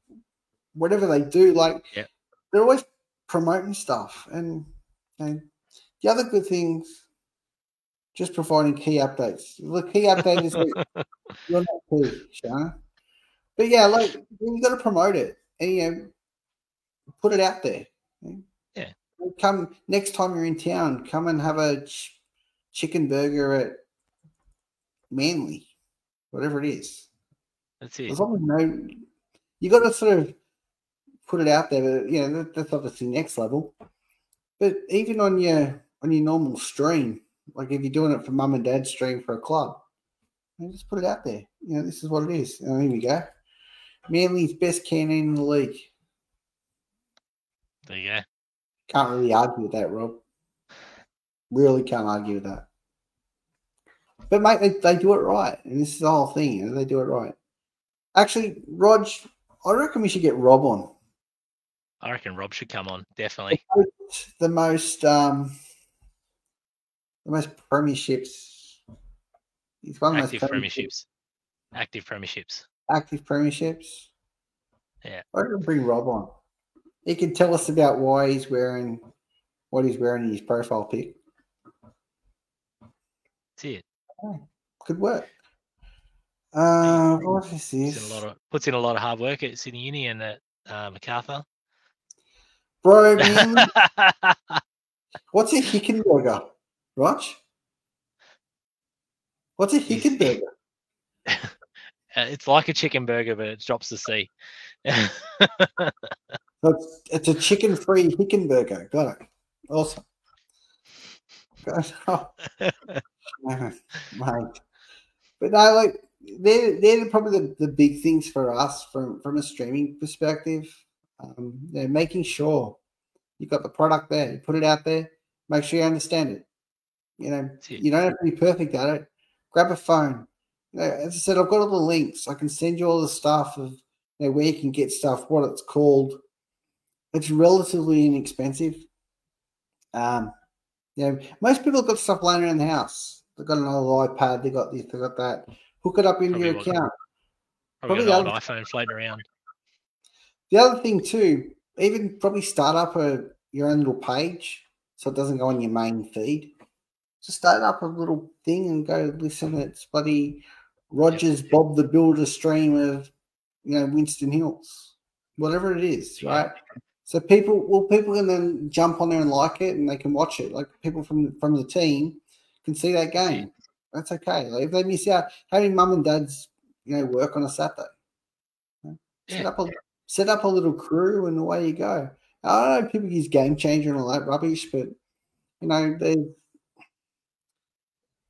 whatever they do. Like Yeah. they're always promoting stuff. And, and the other good things, just providing key updates. The key update is you're not key, Shana. But yeah, like you've got to promote it and you know put it out there. Yeah. Come next time you're in town, come and have a ch- chicken burger at Manly, whatever it is. that's it. As long as you know, you got to sort of put it out there. But you know that, that's obviously next level. But even on your on your normal stream, like if you're doing it for mum and dad stream for a club, you know, just put it out there. You know, this is what it is. And here we go. Manly's best cannon in the league. There you go. Can't really argue with that, Rob. Really can't argue with that. But mate, they, they do it right, and this is the whole thing. You know, they do it right. Actually, Rog, I reckon we should get Rob on. I reckon Rob should come on. Definitely. The most, um, the most premierships. He's one of the Active most premierships. Active premierships. Active premierships. Yeah. I reckon bring Rob on. He can tell us about why he's wearing what he's wearing in his profile pic. That's it. Could work. Uh, what is Puts this? in a lot of puts in a lot of hard work at Sydney Uni and at uh, Macarthur. Bro, what's a Hickenburger? Roch? What's a Hickenburger? it's like a chicken burger, but it drops the C. It's, it's a chicken free Hickenburger. Got it. Awesome. Got it. Oh, mate. But no, like they're they're probably the, the big things for us from from a streaming perspective. Um, they're making sure you've got the product there, you put it out there, make sure you understand it. You know, it. you don't have to be perfect at it. Grab a phone. As I said, I've got all the links. I can send you all the stuff of you know, where you can get stuff, what it's called. It's relatively inexpensive. Um, you know, most people have got stuff laying around the house. They've got an old iPad, they got this, they got that. Hook it up into Probably your account. Probably Probably got an the old iPhone floating around. The other thing too, even probably start up a your own little page so it doesn't go on your main feed. Just start up a little thing and go listen. It's bloody Rogers Bob the Builder stream of you know Winston Hills, whatever it is, right? So people, well, people can then jump on there and like it, and they can watch it. Like people from from the team can see that game. That's okay. Like if they miss out, having mum and dad's you know work on a Saturday, set up a set up a little crew, and away you go. I don't know people use game changer and all that rubbish, but you know there's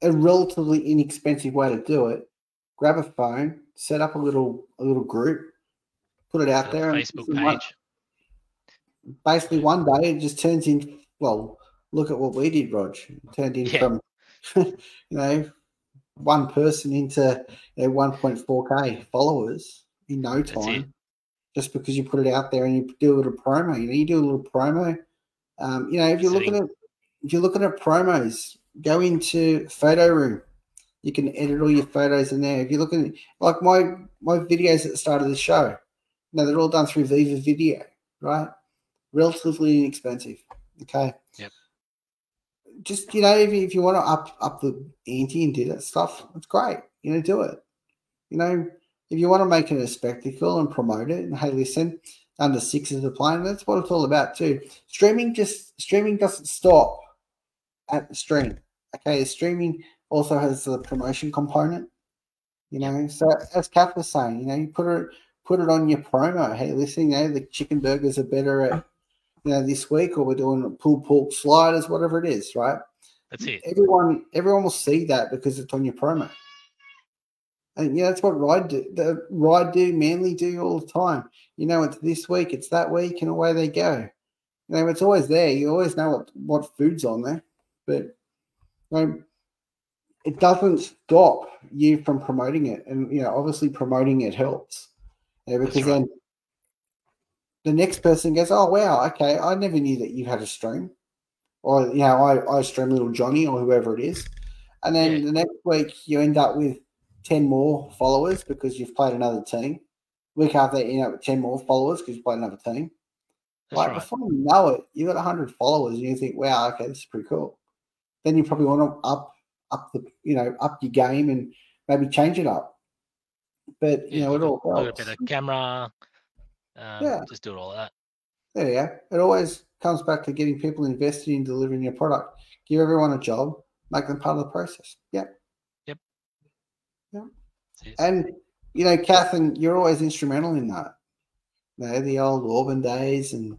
a relatively inexpensive way to do it. Grab a phone, set up a little a little group, put it out A there, Facebook listen, one- page. basically one day it just turns in. Well, look at what we did, Rog. It turned in Yeah. from you know one person into you know, 1.4k followers in no time, just because you put it out there and you do a little promo. You know, you do a little promo. Um, you know, if you're looking at if you're looking at promos, go into Photoroom. You can edit all your photos in there. If you look looking at like my my videos at the start of the show, now they're all done through VivaVideo, right? Relatively inexpensive. Okay. Yep. Just you know, if you, if you want to up up the ante and do that stuff, it's great. You know, do it. You know, if you want to make it a spectacle and promote it, and hey, listen, under sixes are playing. That's what it's all about too. Streaming just streaming doesn't stop at the stream. Okay, streaming also has the promotion component. You know, so as Kath was saying, you know, you put it put it on your promo. Hey, listen, you know, the chicken burgers are better at you know this week, or we're doing pulled pork sliders, whatever it is, right? That's it. Everyone everyone will see that because it's on your promo. And yeah, that's what Ryde do. The Ryde do, Manly do all the time. You know, it's this week, it's that week, and away they go. You know, it's always there. You always know what, what food's on there, but you know, it doesn't stop you from promoting it. And you know, obviously, promoting it helps. Yeah, because right. then the next person goes, "Oh wow, okay, I never knew that you had a stream." or you know, I, I stream little Johnny or whoever it is. And then Yeah. the next week you end up with ten more followers because you've played another team. Week after that, you end up with ten more followers because you played another team. That's like right. before you know it, you got hundred followers and you think, wow, okay, this is pretty cool. Then you probably want to up up the you know, up your game and maybe change it up. But you Yeah, know, it all at- look helps. at a better camera. Um, Yeah. Just do it all that. There you go. It always comes back to getting people invested in delivering your product. Give everyone a job, make them part of the process. Yeah. Yep. it. And you know, Catherine, you're always instrumental in that. You know, the old Auburn days and,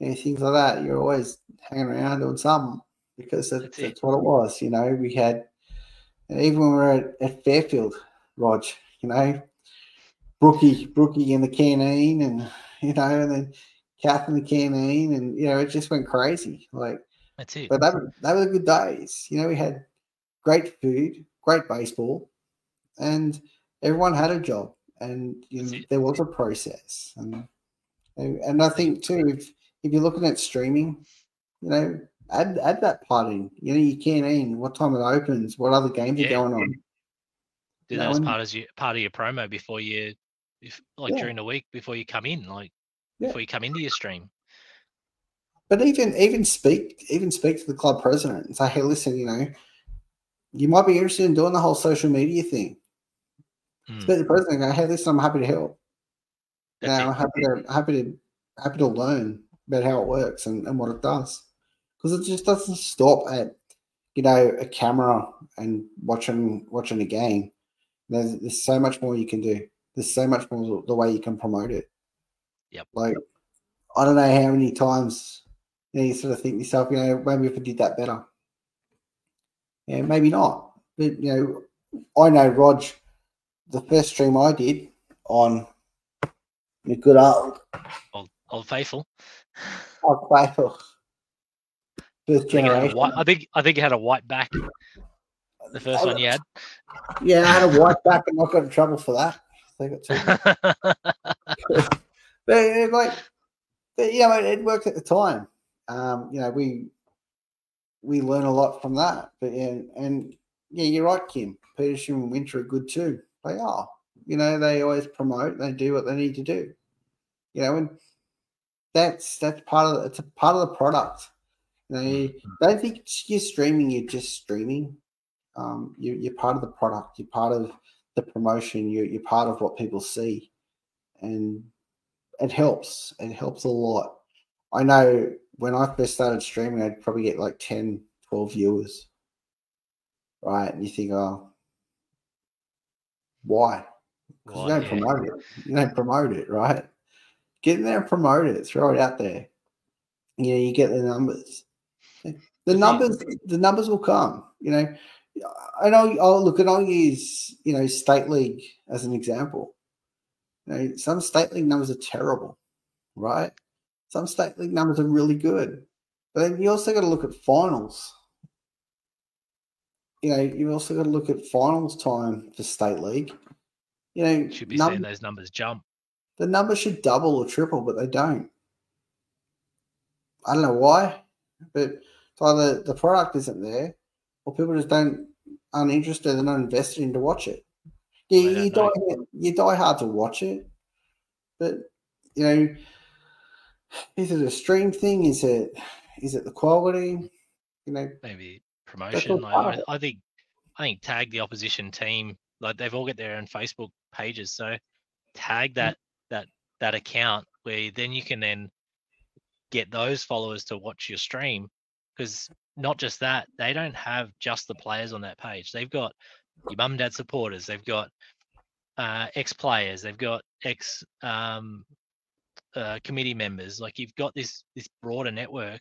and things like that. You're always hanging around doing something because that's, That's that's what it was. You know, we had and even when we were at, at Fairfield, Rog, you know, Brookie, Brookie in the canteen and you know, and then Kath in the canteen and you know, it just went crazy. Like That's it. but that were, that were the good days. You know, we had great food, great baseball, and everyone had a job, and you know, there was a process. And and and I think too, if if you're looking at streaming, you know, add add that part in. You know, you can't in what time it opens, what other games are going on. do that as part as you part of your promo before you, if like Yeah. during the week before you come in, like Yeah. before you come into your stream. But even even speak even speak to the club president and say, hey, listen, you know, you might be interested in doing the whole social media thing. Mm, Speak to the president and go, hey, listen, I'm happy to help. that's yeah, it. I'm happy to happy to happy to learn about how it works and, and what it does. Because it just doesn't stop at you know a camera and watching watching a game. There's, there's so much more you can do. There's so much more the way you can promote it. Yep. Like I don't know how many times you, know, you sort of think to yourself, you know, maybe if I did that better. Yeah, maybe not. But you know, I know Rog, the first stream I did on the good old Old, old faithful. old Faithful. First I think, it had a generation. white, I think I think it had a white back. The first one you had. Yeah, I had a white back and I got in trouble for that. I got but like, but, you know, it, it worked at the time. Um, you know, we we learn a lot from that. But yeah, and yeah, you're right, Kim. Peterson and Winter are good too. They are. You know, they always promote. They do what they need to do. You know, and that's that's part of it's a part of the product. Know, don't think you're streaming, you're just streaming. Um, you, you're part of the product, you're part of the promotion, you're, you're part of what people see. And it helps. It helps a lot. I know when I first started streaming, I'd probably get like 10, 12 viewers. Right. And you think, oh, why? Because you don't yeah. promote it. You don't promote it, right? Get in there and promote it. Throw it out there. You know, you get the numbers. The numbers, the numbers will come. You know, and I know. Oh, look, and I'll use you know state league as an example. You know, some state league numbers are terrible, right? Some state league numbers are really good, but then you also got to look at finals. You know, you also got to look at finals time for state league. You know, should be num- seeing those numbers jump. The numbers should double or triple, but they don't. I don't know why, but either the product isn't there, or people just don't aren't interested and not invested in to watch it. Yeah, you die, you die hard to watch it, but you know, is it a stream thing? Is it is it the quality? You know, maybe promotion. I, I think I think tag the opposition team. Like they've all got their own Facebook pages, so tag that that that account where then you can then get those followers to watch your stream because not just that they don't have just the players on that page. They've got your mum and dad supporters they've got uh, ex players they've got ex um, uh, committee members like you've got this this broader network.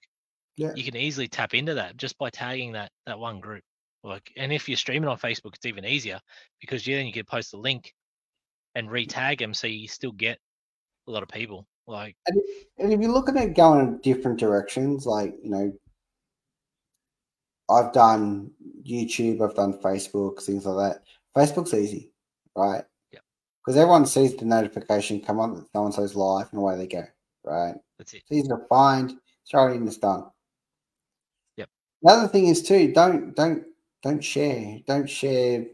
Yeah. you can easily tap into that just by tagging that that one group. Like and if you're streaming on facebook it's even easier because yeah, then you can post the link and re-tag them so you still get a lot of people like and if, and if you're looking at going in different directions like you know I've done YouTube, I've done Facebook, things like that. Facebook's easy, right? Yeah. Because everyone sees the notification come on that so and so's live and away they go, right? That's it. It's easy to find, throw it in, it's done. Yep. The other thing is too, don't don't don't share, don't share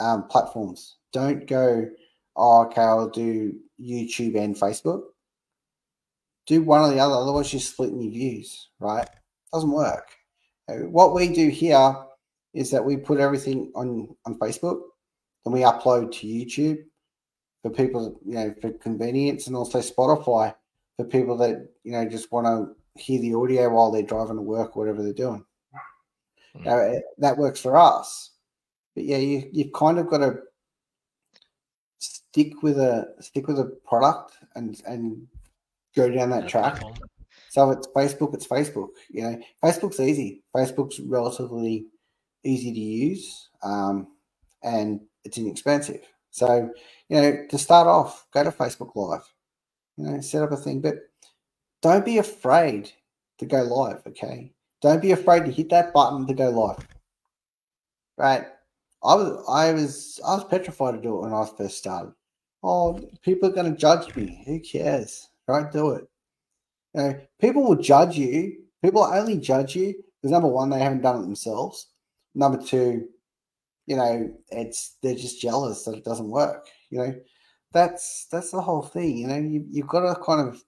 um, platforms. Don't go, oh, okay, I'll do YouTube and Facebook. Do one or the other, otherwise you're splitting your views, right? Doesn't work. What we do here is that we put everything on on Facebook, and we upload to YouTube for people, you know, for convenience, and also Spotify for people that you know just want to hear the audio while they're driving to work or whatever they're doing. Mm. Now, that works for us, but yeah, you you've kind of got to stick with a stick with a product and and go down that track. Platform. So it's Facebook, it's Facebook. You know, Facebook's easy. Facebook's relatively easy to use, um, and it's inexpensive. So, you know, to start off, go to Facebook Live. You know, set up a thing, but don't be afraid to go live. Okay, don't be afraid to hit that button to go live. Right? I was, I was, I was petrified to do it when I first started. Oh, people are going to judge me. Who cares? Don't do it. You know, people will judge you. People only judge you because number one, they haven't done it themselves. Number two, you know, it's they're just jealous that it doesn't work. You know, that's that's the whole thing. You know, you, you've got to kind of,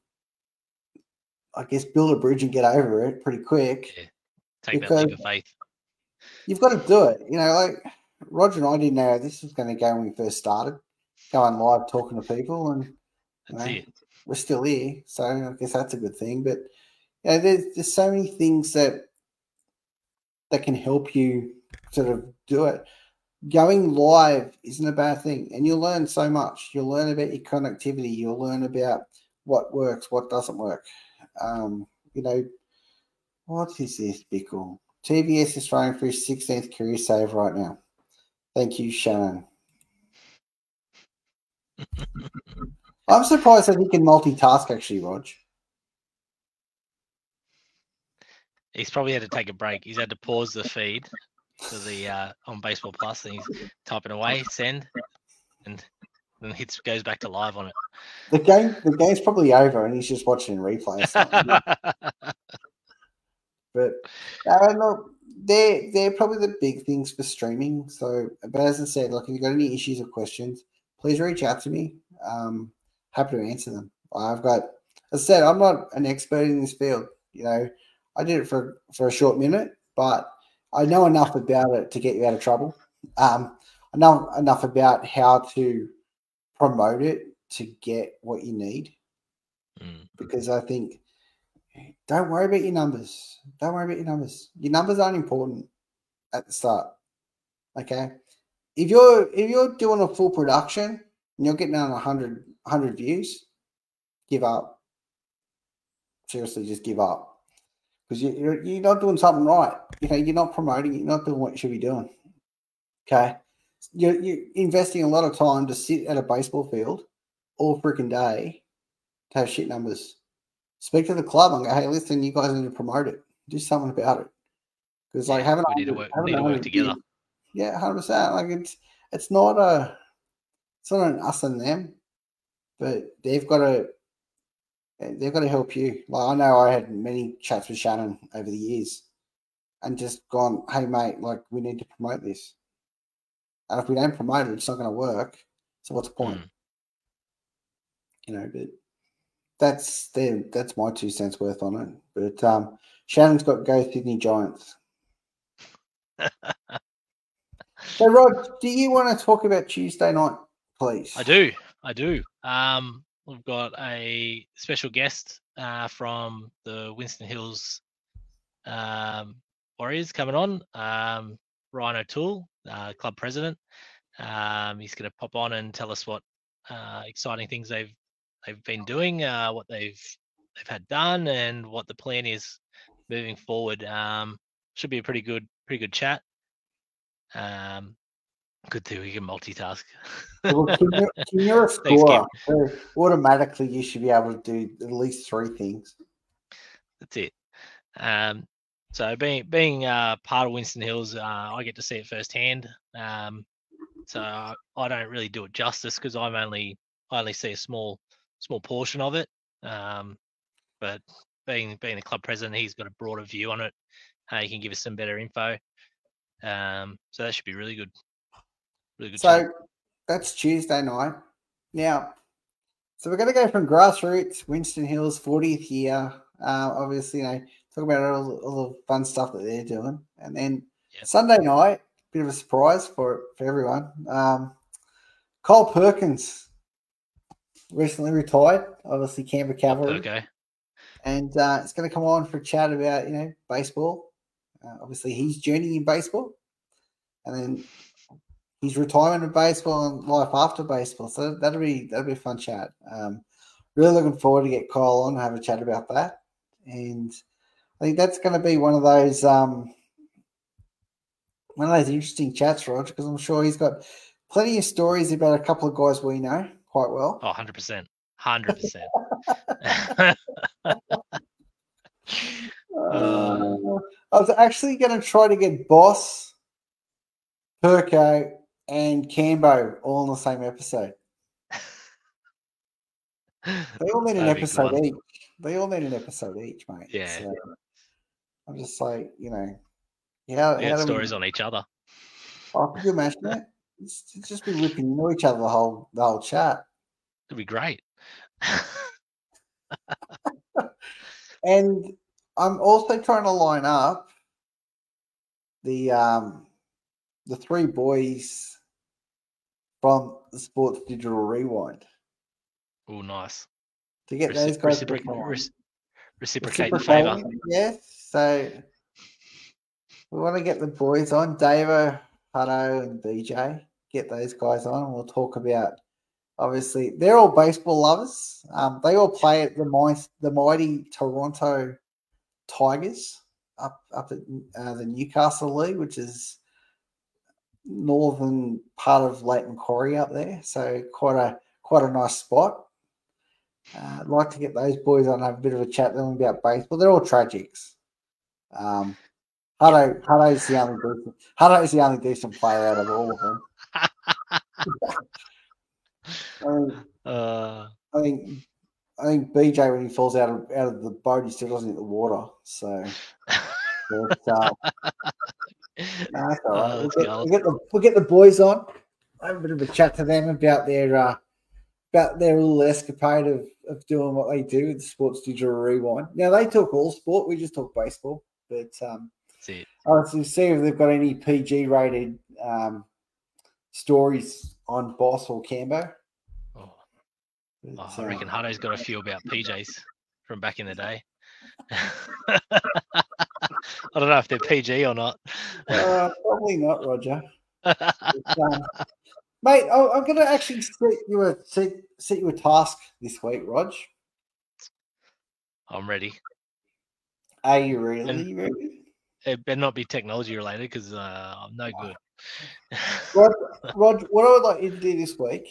I guess, build a bridge and get over it pretty quick. Yeah. Take that leap of faith. You've got to do it. You know, like Roger and I didn't know this was going to go when we first started, going live, talking to people, and you know, we're still here, so I guess that's a good thing. But you know, there's there's so many things that that can help you sort of do it. Going live isn't a bad thing, and you'll learn so much. You'll learn about your connectivity. You'll learn about what works, what doesn't work. Um, you know, what is this, Bickle? TVS is throwing for his 16th career save right now. Thank you, Shannon. I'm surprised that he can multitask, actually, Rog. He's probably had to take a break. He's had to pause the feed for the uh, on Baseball Plus, and he's typing away, send, and then hits goes back to live on it. The game, the game's probably over, and he's just watching replay. but uh, no, they're they're probably the big things for streaming. So, but as I said, like if you've got any issues or questions, please reach out to me. Um, happy to answer them. I've got, as I said, I'm not an expert in this field. You know, I did it for for a short minute, but I know enough about it to get you out of trouble. Um, I know enough about how to promote it to get what you need Mm. because I think don't worry about your numbers. Don't worry about your numbers. Your numbers aren't important at the start. Okay. If you're if you're doing a full production and you're getting on 100, 100 views, give up. Seriously, just give up because you, you're you're not doing something right. You know, you're not promoting. You're not doing what you should be doing. Okay, you're, you're investing a lot of time to sit at a baseball field all freaking day to have shit numbers. Speak to the club and go, hey, listen, you guys need to promote it. Do something about it. Because like having we need to 100 work- need to work together. Yeah, hundred percent. Like it's it's not a it's not an us and them, but they've got to they've got to help you. Like I know I had many chats with Shannon over the years, and just gone, hey mate, like we need to promote this, and if we don't promote it, it's not going to work. So what's the point? Mm. You know, but that's there. That's my two cents worth on it. But um, Shannon's got go Sydney Giants. So Rod, do you want to talk about Tuesday night, please? I do. I do. Um, we've got a special guest uh, from the Winston Hills um, Warriors coming on. Um, Ryan O'Toole, uh, club president. Um, he's going to pop on and tell us what uh, exciting things they've they've been doing, uh, what they've they've had done, and what the plan is moving forward. Um, should be a pretty good pretty good chat. Um, good thing we can multitask. Well, can you, can you're a scorer, so automatically you should be able to do at least three things. That's it. Um, so being being uh, part of Winston Hills, uh, I get to see it firsthand. Um, so I, I don't really do it justice because I'm only I only see a small small portion of it. Um, but being being the club president, he's got a broader view on it. Uh, he can give us some better info. Um, so that should be really good. Really. So that's Tuesday night. Now, so we're going to go from grassroots, Winston Hills, 40th year. Uh, obviously, you know, talk about all, the- all the fun stuff that they're doing. And then. Sunday night, bit of a surprise for, for everyone. Um, Kyle Perkins recently retired, obviously, Canberra Cavalry. okay. and uh, it's going to come on for a chat about you know baseball. Uh, obviously, his journey in baseball, and then his retirement in baseball and life after baseball. So that'll be that'll be a fun chat. Um, really looking forward to get Kyle on and have a chat about that. And I think that's going to be one of those um, one of those interesting chats, Roger, because I'm sure he's got plenty of stories about a couple of guys we know quite well. Oh, 100 percent. Hundred percent. Uh, I was actually going to try to get Boss, Perko, and Cambo all in the same episode. They all need an episode fun. each. They all need an episode each, mate. Yeah. So I'm just like, you know, how, We how stories we, on each other. Oh, could you imagine that? It's, it's just be ripping into each other the whole the whole chat. It'd be great. And I'm also trying to line up the um the three boys from Sports Digital Rewind oh, nice. to get those guys recipro- on. reciprocate the favor. Yes. So we want to get the boys on, Davo, Hutto, and BJ. Get those guys on, and we'll talk about. Obviously, they're all baseball lovers. Um, they all play at the mighty, the mighty Toronto Tigers up up at uh, the Newcastle League, which is northern part of Lake Macquarie up there. So quite a quite a nice spot. Uh, I'd like to get those boys on and have a bit of a chat with them about baseball. They're all tragics. Um, Hutto, Hutto's the only decent, Hutto's the only decent player out of all of them. I, mean, Uh, I think I think BJ when he falls out of out of the boat, he still doesn't hit the water. So, but, uh, Oh, we'll, get, we'll get the we'll get the boys on. Have a bit of a chat to them about their uh, about their little escapade of, of doing what they do with the Sports Digital Rewind. Now they talk all sport, we just talk baseball. But um, That's it. I want to see if they've got any PG rated um, stories on Boss or Cambo. Oh, oh, I uh, reckon Hutto's got a few about PJs from back in the day. I don't know if they're PG or not. uh, probably not, Roger. But, um, mate, I, I'm going to actually set you a set, set you a task this week, Rog. I'm ready. Are you really And- ready? It better not be technology related because uh, I'm no good. Rod, Rod, what I would like you to do this week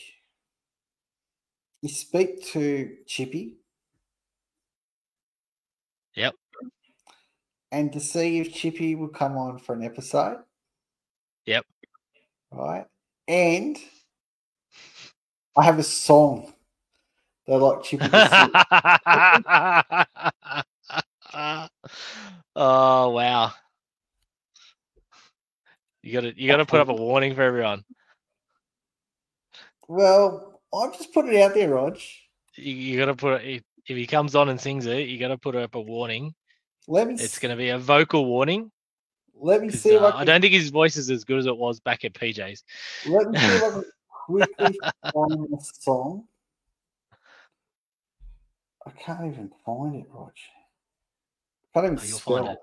is speak to Chippy. Yep. And to see if Chippy will come on for an episode. Yep. Right. And I have a song that I'd like Chippy to oh wow! You got to you got to put up a warning for everyone. Well, I'll just put it out there, Rog. You, you got to put if, if he comes on and sings it, you got to put up a warning. Let me It's going to be a vocal warning. let me see uh, I I can don't think his voice is as good as it was back at PJ's. let me see if I can quickly find the song. I can't even find it, Rog. Can't even Oh, you'll spell find it.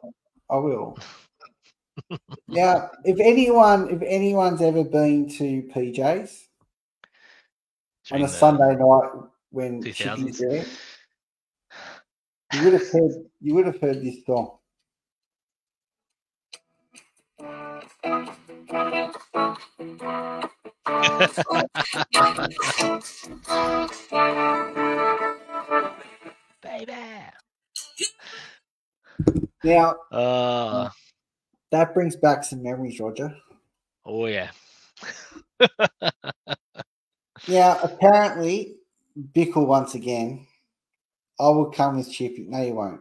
I will. now, if anyone, if anyone's ever been to PJ's on a Sunday night when 2000s. Chippy's there, you would have heard you would have heard this song. baby. Now Uh, that brings back some memories, Roger. oh yeah. Now, apparently, Bickle once again. I will come with Chippy. No, you won't.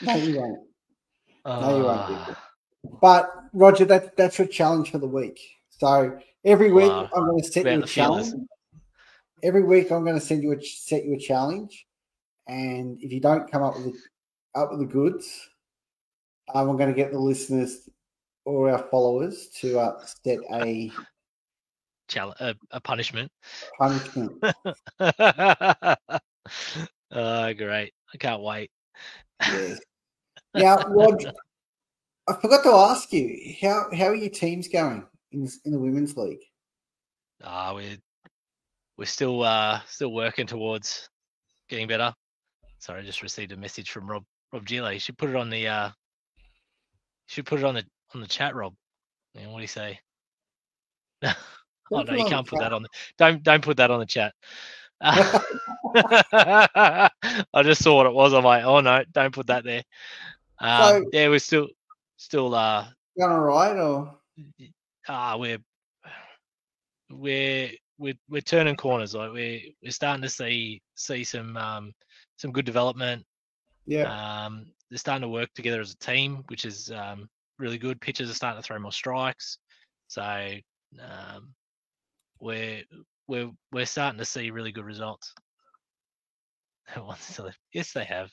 No, you won't. No, you won't, Uh, But Roger, that that's your challenge for the week. So every week Wow. I'm going to set you a feelers. challenge. Every week I'm going to send you a set you a challenge, and if you don't come up with the, up with the goods, um, I'm going to get the listeners or our followers to uh, set a chal- a, a punishment. punishment. oh, great! I can't wait. Yes. Now, Rod, I forgot to ask you how how are your teams going in in the women's league? Ah, we're we're still uh still working towards getting better. Sorry, I just received a message from Rob Rob Gila. You should put it on the uh should put it on the on the chat, Rob. And what do you say? oh no, you can't put that on the don't don't put that on the chat. I just saw what it was. I'm like, oh no, don't put that there. Um, So- yeah, we're still still uh Going all right, or ah we're we're we're we're turning corners like we're we're starting to see see some um some good development yeah, um they're starting to work together as a team which is um really good pitchers are starting to throw more strikes so um we're we're we're starting to see really good results Once they left- yes they have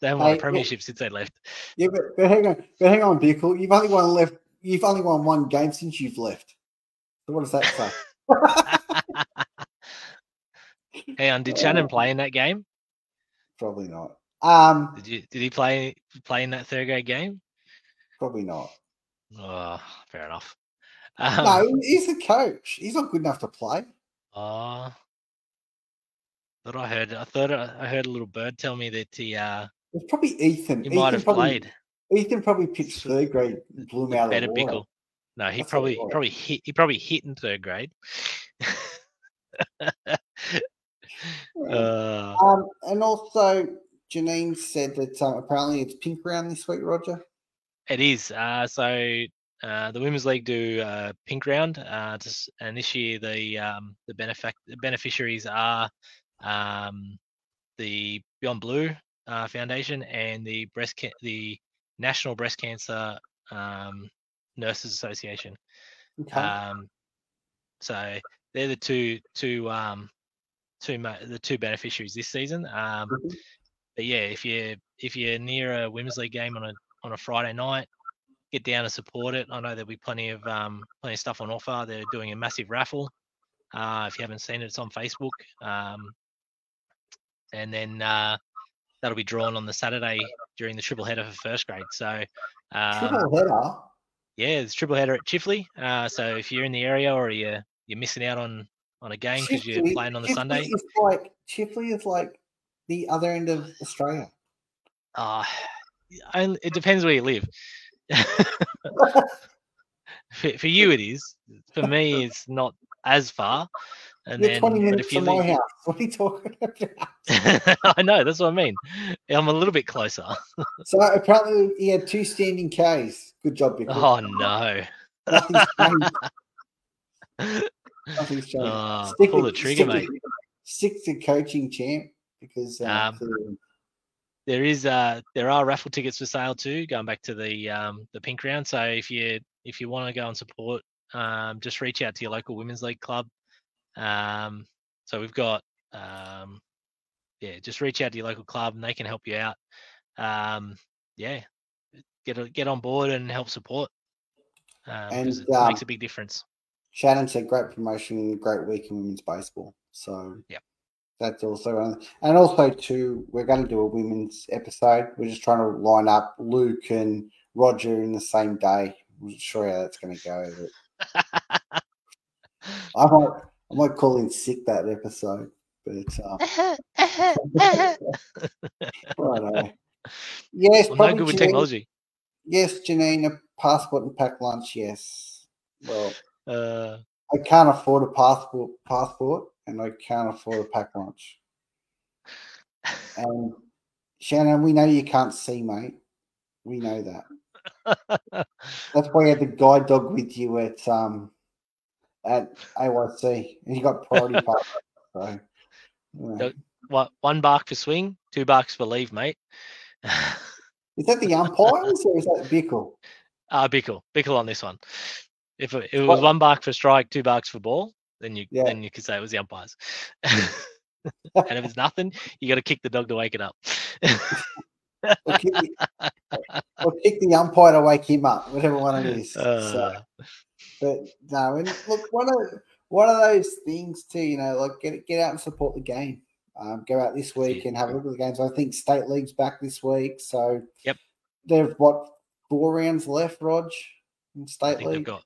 they haven't won a premiership since they left yeah. But, but hang on, but hang on, Bickle. You've only won left. You've only won one game since you've left. So what does that say? hey on did shannon play in that game probably not. Um, did you did he play play in that third grade game probably not. Oh, fair enough. Um, No, he's the coach. He's not good enough to play. oh, thought I heard. I thought I heard a little bird tell me that he uh It's probably Ethan. he Ethan might have probably, played. Ethan probably pitched third grade, blew him out of the water. Bickle. No, he That's probably was. probably hit. He probably hit in third grade. uh, Um, and also, Janine said that um, apparently it's pink round this week, Roger. It is. Uh, so uh, the women's league do uh, pink round, uh, to, and this year the um, the benefac- beneficiaries are um, the Beyond Blue uh, Foundation and the breast ca- the National Breast Cancer um, Nurses Association. Okay. Um, So they're the two two um two ma- the two beneficiaries this season. Um, Mhm. but yeah, if you if you're near a women's league game on a on a Friday night, get down and support it. I know there'll be plenty of um plenty of stuff on offer. They're doing a massive raffle. Uh, if you haven't seen it, it's on Facebook. Um, and then uh, that'll be drawn on the Saturday during the triple header for first grade. So um, Triple header. yeah, it's triple header at Chifley. Uh, so if you're in the area or you're you're missing out on on a game because you're playing on the Chifley Sunday, Is like Chifley is like the other end of Australia. uh, only, it depends where you live. For, for you, it is. For me, it's not as far. And You're then, 20 minutes if you from my house. What are you talking about? I know that's what I mean. I'm a little bit closer. So apparently he had two standing Ks. Good job, Bickle. Oh no! Nothing's changed. Nothing's changed. Oh, Stick pull with- the trigger, stick mate. with- Stick to coaching champ because uh, Um, clearly- there is uh there are raffle tickets for sale too going back to the um the pink round so if you if you want to go and support um just reach out to your local women's league club um so we've got um yeah just reach out to your local club and they can help you out um yeah get a, get on board and help support um, And, it makes um, a big difference Shannon said great promotion, great week in women's baseball. So Yep. That's also on. And also too, we're going to do a women's episode. We're just trying to line up Luke and Roger in the same day. I'm not sure how that's going to go. But I might, I might call in sick that episode. But uh, righto. Yes, well, no probably good with Janine- technology Yes, Janine, a passport and pack lunch. Yes. Well, uh I can't afford a passport, passport, and I can't afford a pack lunch. And Shannon, we know you can't see, mate. We know that. That's why you had the guide dog with you at um at AYC, and you got priority pass. So. Yep. what one bark for swing two barks for leave mate is that the umpires or is that Bickle? Ah, Bickle, Bickle on this one. If it, it was one bark for strike, two barks for ball, then you Yeah. then you could say it was the umpires. and if it's nothing, you got to kick the dog to wake it up. Or kick, the, or kick the umpire to wake him up, whatever one it is. so, Uh, but no, and look, one of one of those things too, you know, like get get out and support the game. Um, go out this week and have a look at the games. I think state league's back this week, so Yep. They've what four rounds left, Rog, in I state think they've league. got,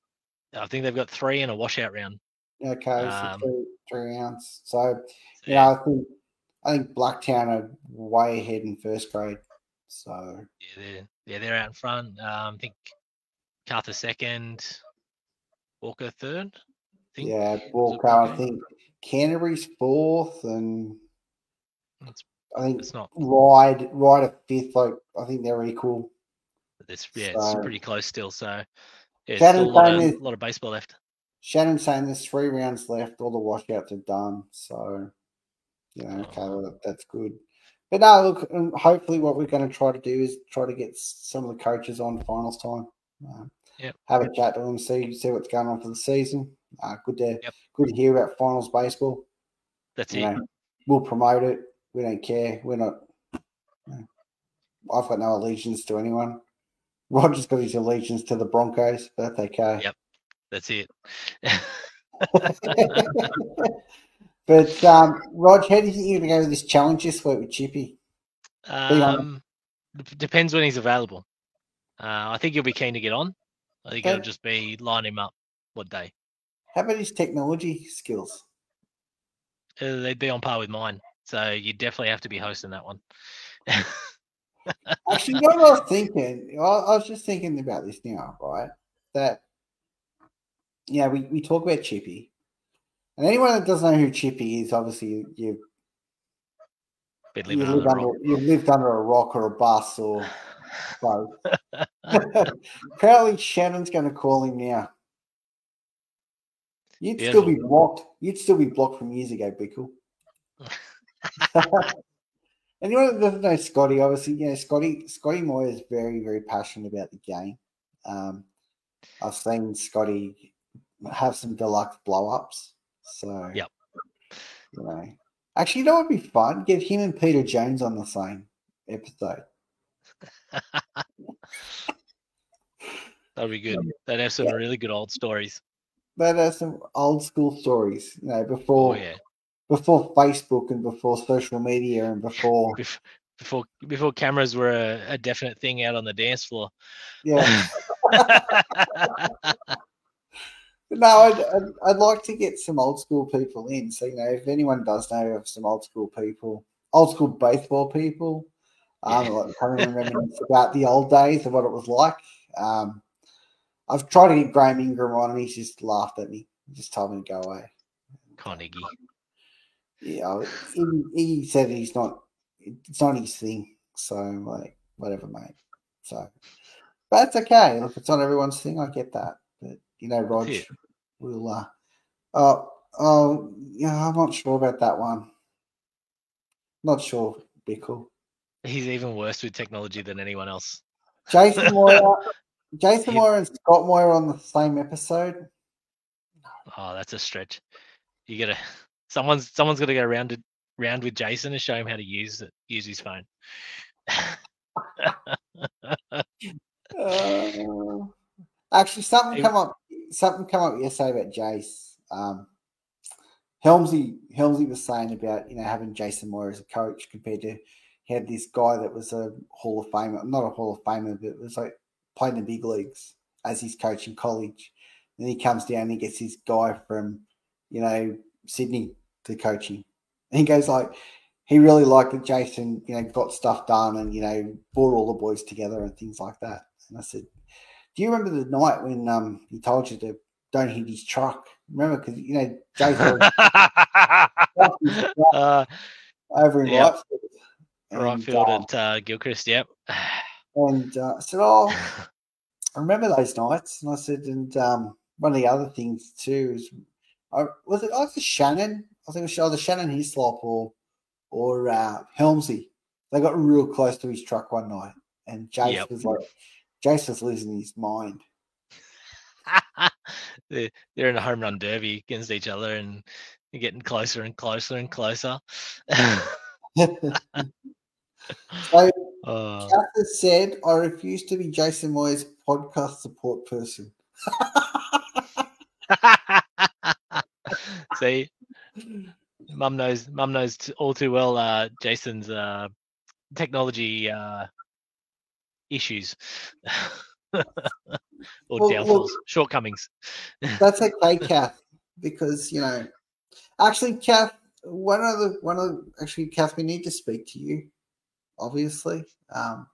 I think they've got three and a washout round. Okay, so um, three, three rounds. So So, know, I think I think Blacktown are way ahead in first grade. So yeah, they're, yeah, they're out in front. Um, I think Carter second, Walker third. I think. yeah, Walker. I think Canterbury's fourth, and It's, I think it's not. Ryde Ryde a fifth. Like I think they're equal. It's yeah, it's pretty close still. So yeah, still a lot, of, is- lot of baseball left. Shannon's saying there's three rounds left. All the washouts are done. So, you know, okay, well, that's good. But no, look, um, hopefully what we're going to try to do is try to get some of the coaches on finals time. Uh, Yep. Have a chat to them, see see what's going on for the season. Uh, good to Yep. good to hear about finals baseball. That's You it. know, we'll promote it. We don't care. We're not. you know, I've got no allegiance to anyone. Roger's got his allegiance to the Broncos, but that's okay. Yep. That's it. but um, Rog, how do you think you're going to go with this challenge this week with Chippy? um, depends when he's available. Uh, I think he'll be keen to get on. I think it'll just be line him up. What day? How about his technology skills? Uh, they'd be on par with mine. So you definitely have to be hosting that one. Actually, you know what I was thinking? I, I was just thinking about this now, right? That, yeah, we, we talk about Chippy. And anyone that doesn't know who Chippy is, obviously you, Been you, living live under a under, rock. you've lived under a rock or a bus or both. Apparently, Shannon's going to call him now. You'd still be blocked. You'd still be blocked from years ago, Bickle. Anyone that doesn't know Scotty, obviously, you know, Scotty Scotty Moore is very, very passionate about the game. Um, I've seen Scotty have some deluxe blow ups. So Yep. you know, actually, you know what would be fun? Get him and Peter Jones on the same episode. That'd be good. Um, They'd have some really good old stories. That are some old school stories, you know, Oh before yeah. before Facebook and before social media and before Before before cameras were a, a definite thing out on the dance floor. yeah. No, I'd, I'd, I'd like to get some old school people in. So, you know, if anyone does know of some old school people, old school baseball people, um, like kind of reminisce about the old days of what it was like. Um, I've tried to get Graham Ingram on, and he's just laughed at me. He just told me to go away. Carnegie. Yeah, he, he said he's not. It's not his thing. So, like, whatever, mate. So, but it's okay. Look, it's not everyone's thing. I get that. But you know, Rog, Yeah. Uh, oh, oh, yeah. I'm not sure about that one. Not sure, Bickle. He's even worse with technology than anyone else. Jason Moyer, Jason Moyer and Scott Moyer on the same episode. Oh, that's a stretch. You gotta someone's someone's gotta go round to, round with Jason and show him how to use it, use his phone. Uh, actually, something Hey. come up. Something come up yesterday about Jace. Um, Helmsy Helmsy was saying about you know having Jason Moore as a coach compared to he had this guy that was a Hall of Famer, not a Hall of Famer, but it was like playing the big leagues as his coach in college. Then he comes down and he gets this guy from you know Sydney to coaching, and he goes like he really liked that Jason, you know, got stuff done and, you know, brought all the boys together and things like that. And I said, Do you remember the night when um he told you to don't hit his truck? Remember, because, you know, was uh, over in Yep. right field. right And, field um, at uh, Gilchrist, yep. and uh, I said, Oh, I remember those nights. And I said, And um, one of the other things too is, I, was it either Shannon? I think it was either Shannon Hislop or or uh, Helmsy. They got real close to his truck one night, and Jace Yep. was like, Was losing his mind. they're, they're in a home run derby against each other and they're getting closer and closer and closer. So oh, Kath has said, I refuse to be Jason Moyes' podcast support person. See, mum knows. Mum knows all too well. Uh, Jason's uh, technology uh, issues or Well, downfalls, shortcomings. That's okay, Kath, because you know, actually, Kath, one of the one of the, actually, Kath, we need to speak to you. Obviously, um,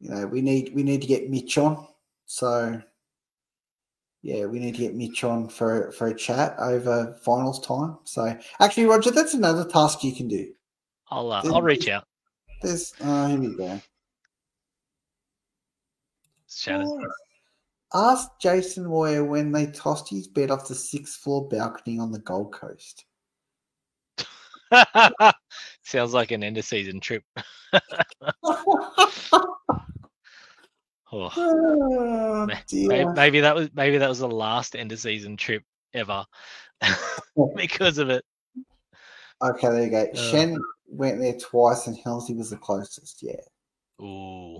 you know, we need we need to get Mitch on. So, yeah, we need to get Mitch on for for a chat over finals time. So, actually, Roger, that's another task you can do. I'll uh, I'll reach out, There's, uh, here we go. Shannon. Ask Jason Moyer when they tossed his bed off the sixth floor balcony on the Gold Coast. Sounds like an end of season trip. Oh, Oh, may- dear. maybe that was maybe that was the last end of season trip ever because of it. Okay, there you go. Uh. Shen went there twice, and Helmsy was the closest. Yeah, Ooh,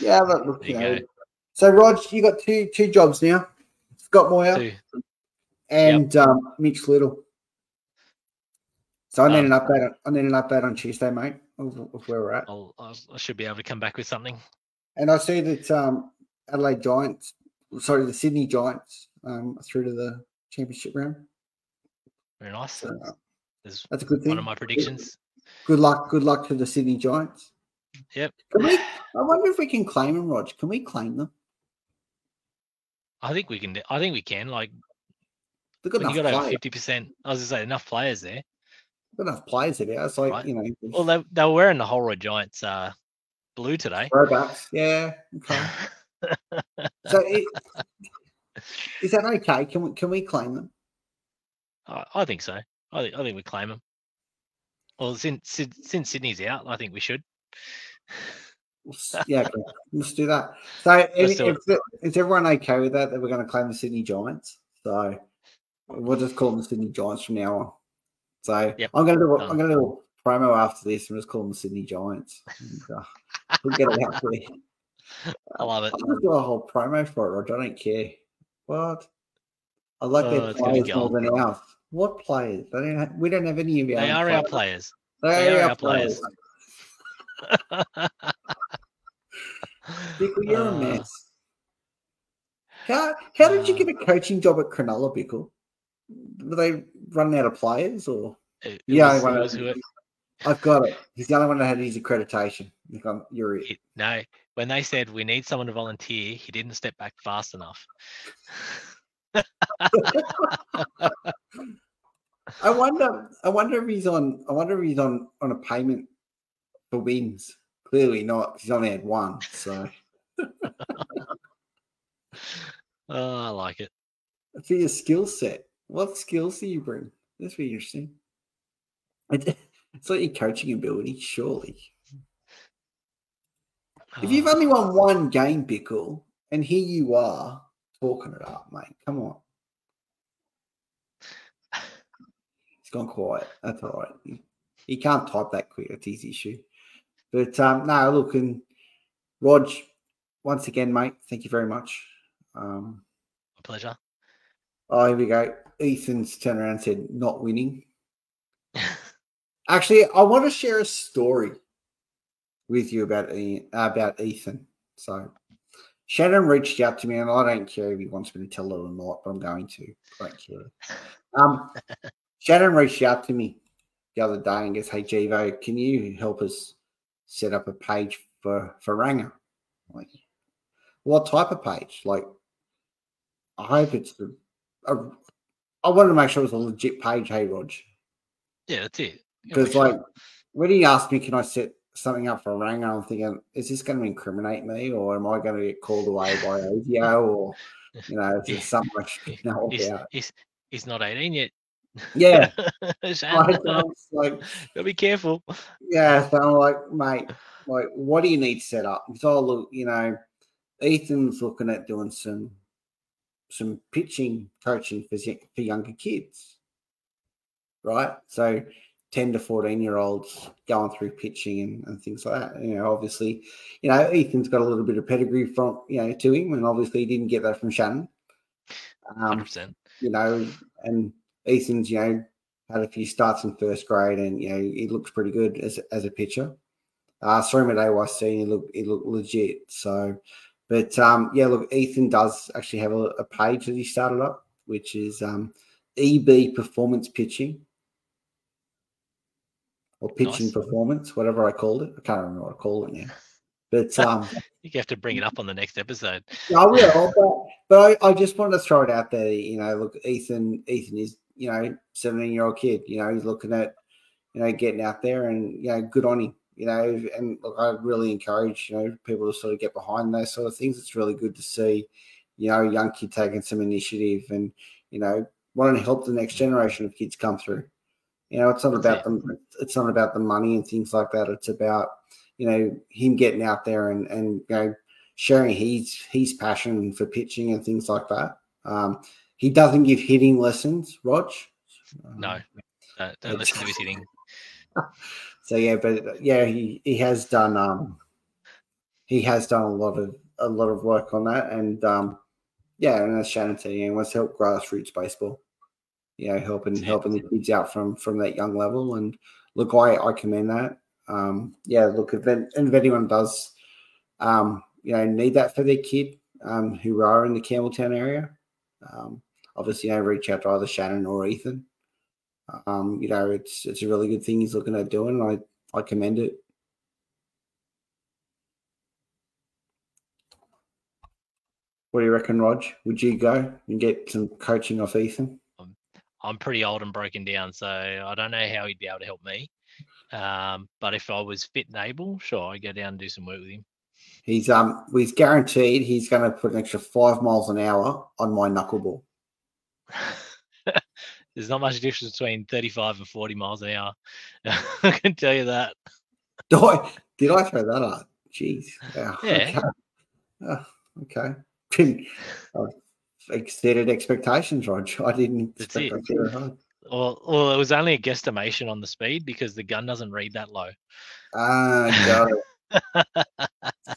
yeah. But look, you you know. go. So, Rog, you got two two jobs now. Scott Moyer two. and um, Mitch Little. So I need Um, an update. On, I need an update on Tuesday, mate, of, of where we're at. I'll, I'll should be able to come back with something. And I see that um, Adelaide Giants, sorry, the Sydney Giants, um, through to the championship round. Very nice. So that's a good thing. one of my predictions. Good luck. Good luck to the Sydney Giants. Yep. Can we? I wonder if we can claim them, Rog. Can we claim them? I think we can. I think we can. Like They've got when you got over fifty percent. I was gonna say enough players there. Got enough players there. It's like Right. you know, Well, they they were wearing the Holroyd Giants uh, blue today. throwbacks. Yeah. Okay. So it, is that okay? Can we can we claim them? I, I think so. I think I think we claim them. Well, since since Sydney's out, I think we should. Yeah, okay. let's do that. So, do it. is everyone okay with that? That we're going to claim the Sydney Giants? So, we'll just call them the Sydney Giants from now on. So, Yep. I'm going to do. I'm going to do a promo after this and just call them the Sydney Giants. And, uh, we'll get it out there. I love it. I'm going to do a whole promo for it, Roger. I don't care. What? I like Oh, their it's gonna be players more than ours. What players? They don't have, we don't have any of our They are our players. players. They, They are are our our players. Bickle, you're a Uh, mess. How how did you uh, get a coaching job at Cronulla, Bickle? Were they running out of players or It- it Yeah, was- it I've got it. He's the only one that had his accreditation. You're it. it- no, when they said we need someone to volunteer, he didn't step back fast enough. I wonder I wonder if he's on I wonder if he's on on a payment for wins. Clearly not, he's only had one. So Oh, I like it. for your skill set, what skills do you bring? That's really interesting. It- It's like your coaching ability, surely. If you've only won ah. one game, Bickle, and here you are talking it up, mate. Come on. It's gone quiet. That's all right. He can't type that quick. That's his issue. But um, no, look, and Rog, once again, mate, thank you very much. Um, a pleasure. oh, here we go. Ethan's turned around and said, not winning. Actually, I want to share a story with you about Ian, about Ethan. So, Shannon reached out to me, and I don't care if he wants me to tell it or not, but I'm going to. I don't care. Um, Shannon reached out to me the other day and goes, "Hey, Jivo, can you help us set up a page for for Ranger? Like, what type of page? Like, I hope it's a, a I wanted to make sure it was a legit page. Hey, Rog, yeah, that's it. Because like should. when he asked me, can I set something up for Ranger? I'm thinking, is this going to incriminate me, or am I going to get called away by AVO, or you know, is there something I should know he's, he's, he's not 18 yet. Yeah, like, like, gotta be careful. yeah. So I'm like, mate, like, what do you need set up? Because I look, you know, Ethan's looking at doing some some pitching coaching for for younger kids, right? So. 10 to 14 year olds going through pitching and, and things like that. You know, obviously, you know, Ethan's got a little bit of pedigree from, you know, to him, and obviously he didn't get that from Shannon. Um, 100%. you know, and Ethan's, you know, had a few starts in first grade and, you know, he looks pretty good as, as a pitcher. Uh, saw him at AYC and he looked, he looked legit. So, but um, yeah, look, Ethan does actually have a, a page that he started up, which is um, EB Performance Pitching or Pitching Nice. Performance, whatever I called it. I can't remember what I called it now. But um, You have to bring it up on the next episode. I will, but, but I, I just wanted to throw it out there. You know, look, Ethan, Ethan is, you know, 17 year old kid. You know, he's looking at, you know, getting out there and, you know, good on him. You know, and look, I really encourage, you know, people to sort of get behind those sort of things. It's really good to see, you know, a young kid taking some initiative and, you know, wanting to help the next generation of kids come through. You know, it's not about them. It's not about the money and things like that. It's about, you know, him getting out there and, and, you know, sharing his his passion for pitching and things like that. Um, he doesn't give hitting lessons, Rog. No, don't, don't listen to his hitting. So yeah, but yeah, he, he has done um he has done a lot of a lot of work on that, and um yeah, and as Shannon said, he wants to help grassroots baseball. You know, helping Yeah. helping the kids out from from that young level, and look, I I commend that. Um, yeah, look, if, and if anyone does, um, you know, need that for their kid, um, who are in the Campbelltown area, um, obviously, know, reach out to either Shannon or Ethan. Um, you know, it's it's a really good thing he's looking at doing. I I commend it. What do you reckon, Rog? Would you go and get some coaching off Ethan? I'm pretty old and broken down, so I don't know how he'd be able to help me. Um, but if I was fit and able, sure, I'd go down and do some work with him. He's um he's guaranteed he's going to put an extra five miles an hour on my knuckleball. There's not much difference between 35 and 40 miles an hour. I can tell you that. Did I, did I throw that out? Jeez. Yeah. Yeah. Okay. Oh, okay. I've exceeded expectations, Rog. I didn't That's expect it. that. Well, well, it was only a guesstimation on the speed because the gun doesn't read that low. Ah, got it.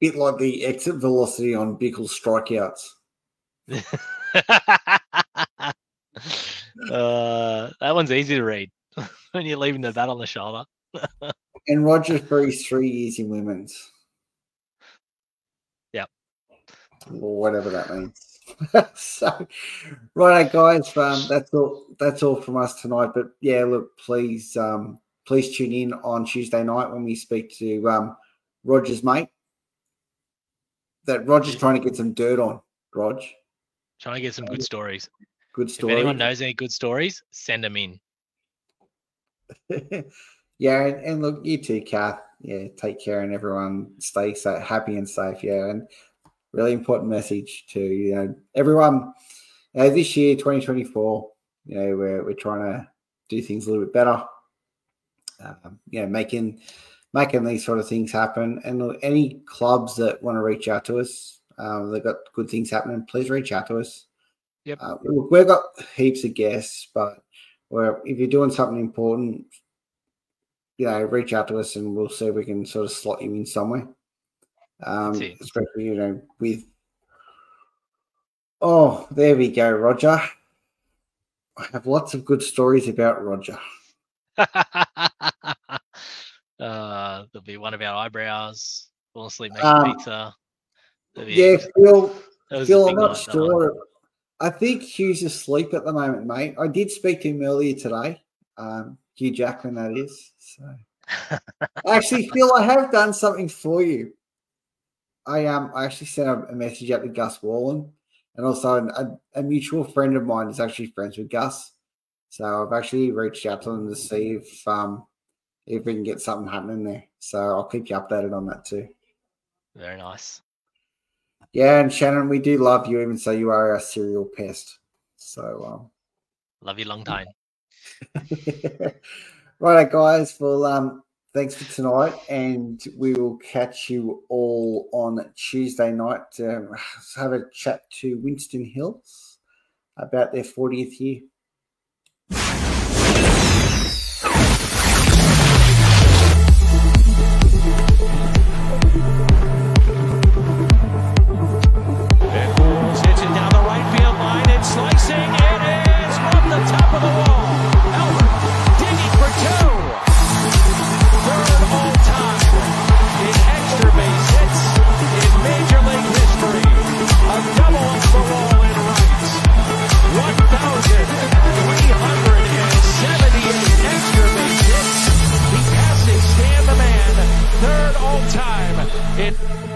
Bit like the exit velocity on Bickle's strikeouts. Uh, that one's easy to read when you're leaving the bat on the shoulder. And Rogers Free's three years in women's. Yep. Or whatever that means. so right guys, um, that's all that's all from us tonight. But yeah, look, please um please tune in on Tuesday night when we speak to um Roger's mate. That Roger's trying to get some dirt on, Rog. Trying to get some good stories. Good If anyone knows any good stories, send them in. yeah, and, and look, you too, Kath. Yeah, take care and everyone stay sa happy and safe. Yeah, and really important message to you know everyone. You know, this year, 2024, you know, we're we're trying to do things a little bit better. Um, you know, making making these sort of things happen. And look, any clubs that want to reach out to us, um, they've got good things happening. Please reach out to us. Yep. Uh, look, we've got heaps of guests, but if you're doing something important, you know, reach out to us and we'll see if we can sort of slot you in somewhere. Um, especially, you know, with oh, there we go, Roger. I have lots of good stories about Roger. uh, there'll be one of our eyebrows. Fall asleep making Um, pizza. Yeah, Phil, Phil, I'm not sure. I think Hugh's asleep at the moment, mate. I did speak to him earlier today. Um, Hugh Jackman, that is. So actually, Phil, I have done something for you. I um, I actually sent a, message out to Gus Wallen, and also a, a mutual friend of mine is actually friends with Gus. So I've actually reached out to them to see if um, if we can get something happening there. So I'll keep you updated on that too. Very nice. Yeah, and Shannon, we do love you, even so you are our serial pest. So, Love you long time. um, right, guys. Well, um, thanks for tonight, and we will catch you all on Tuesday night to have a chat to Winston Hills about their 40th year. Thank you.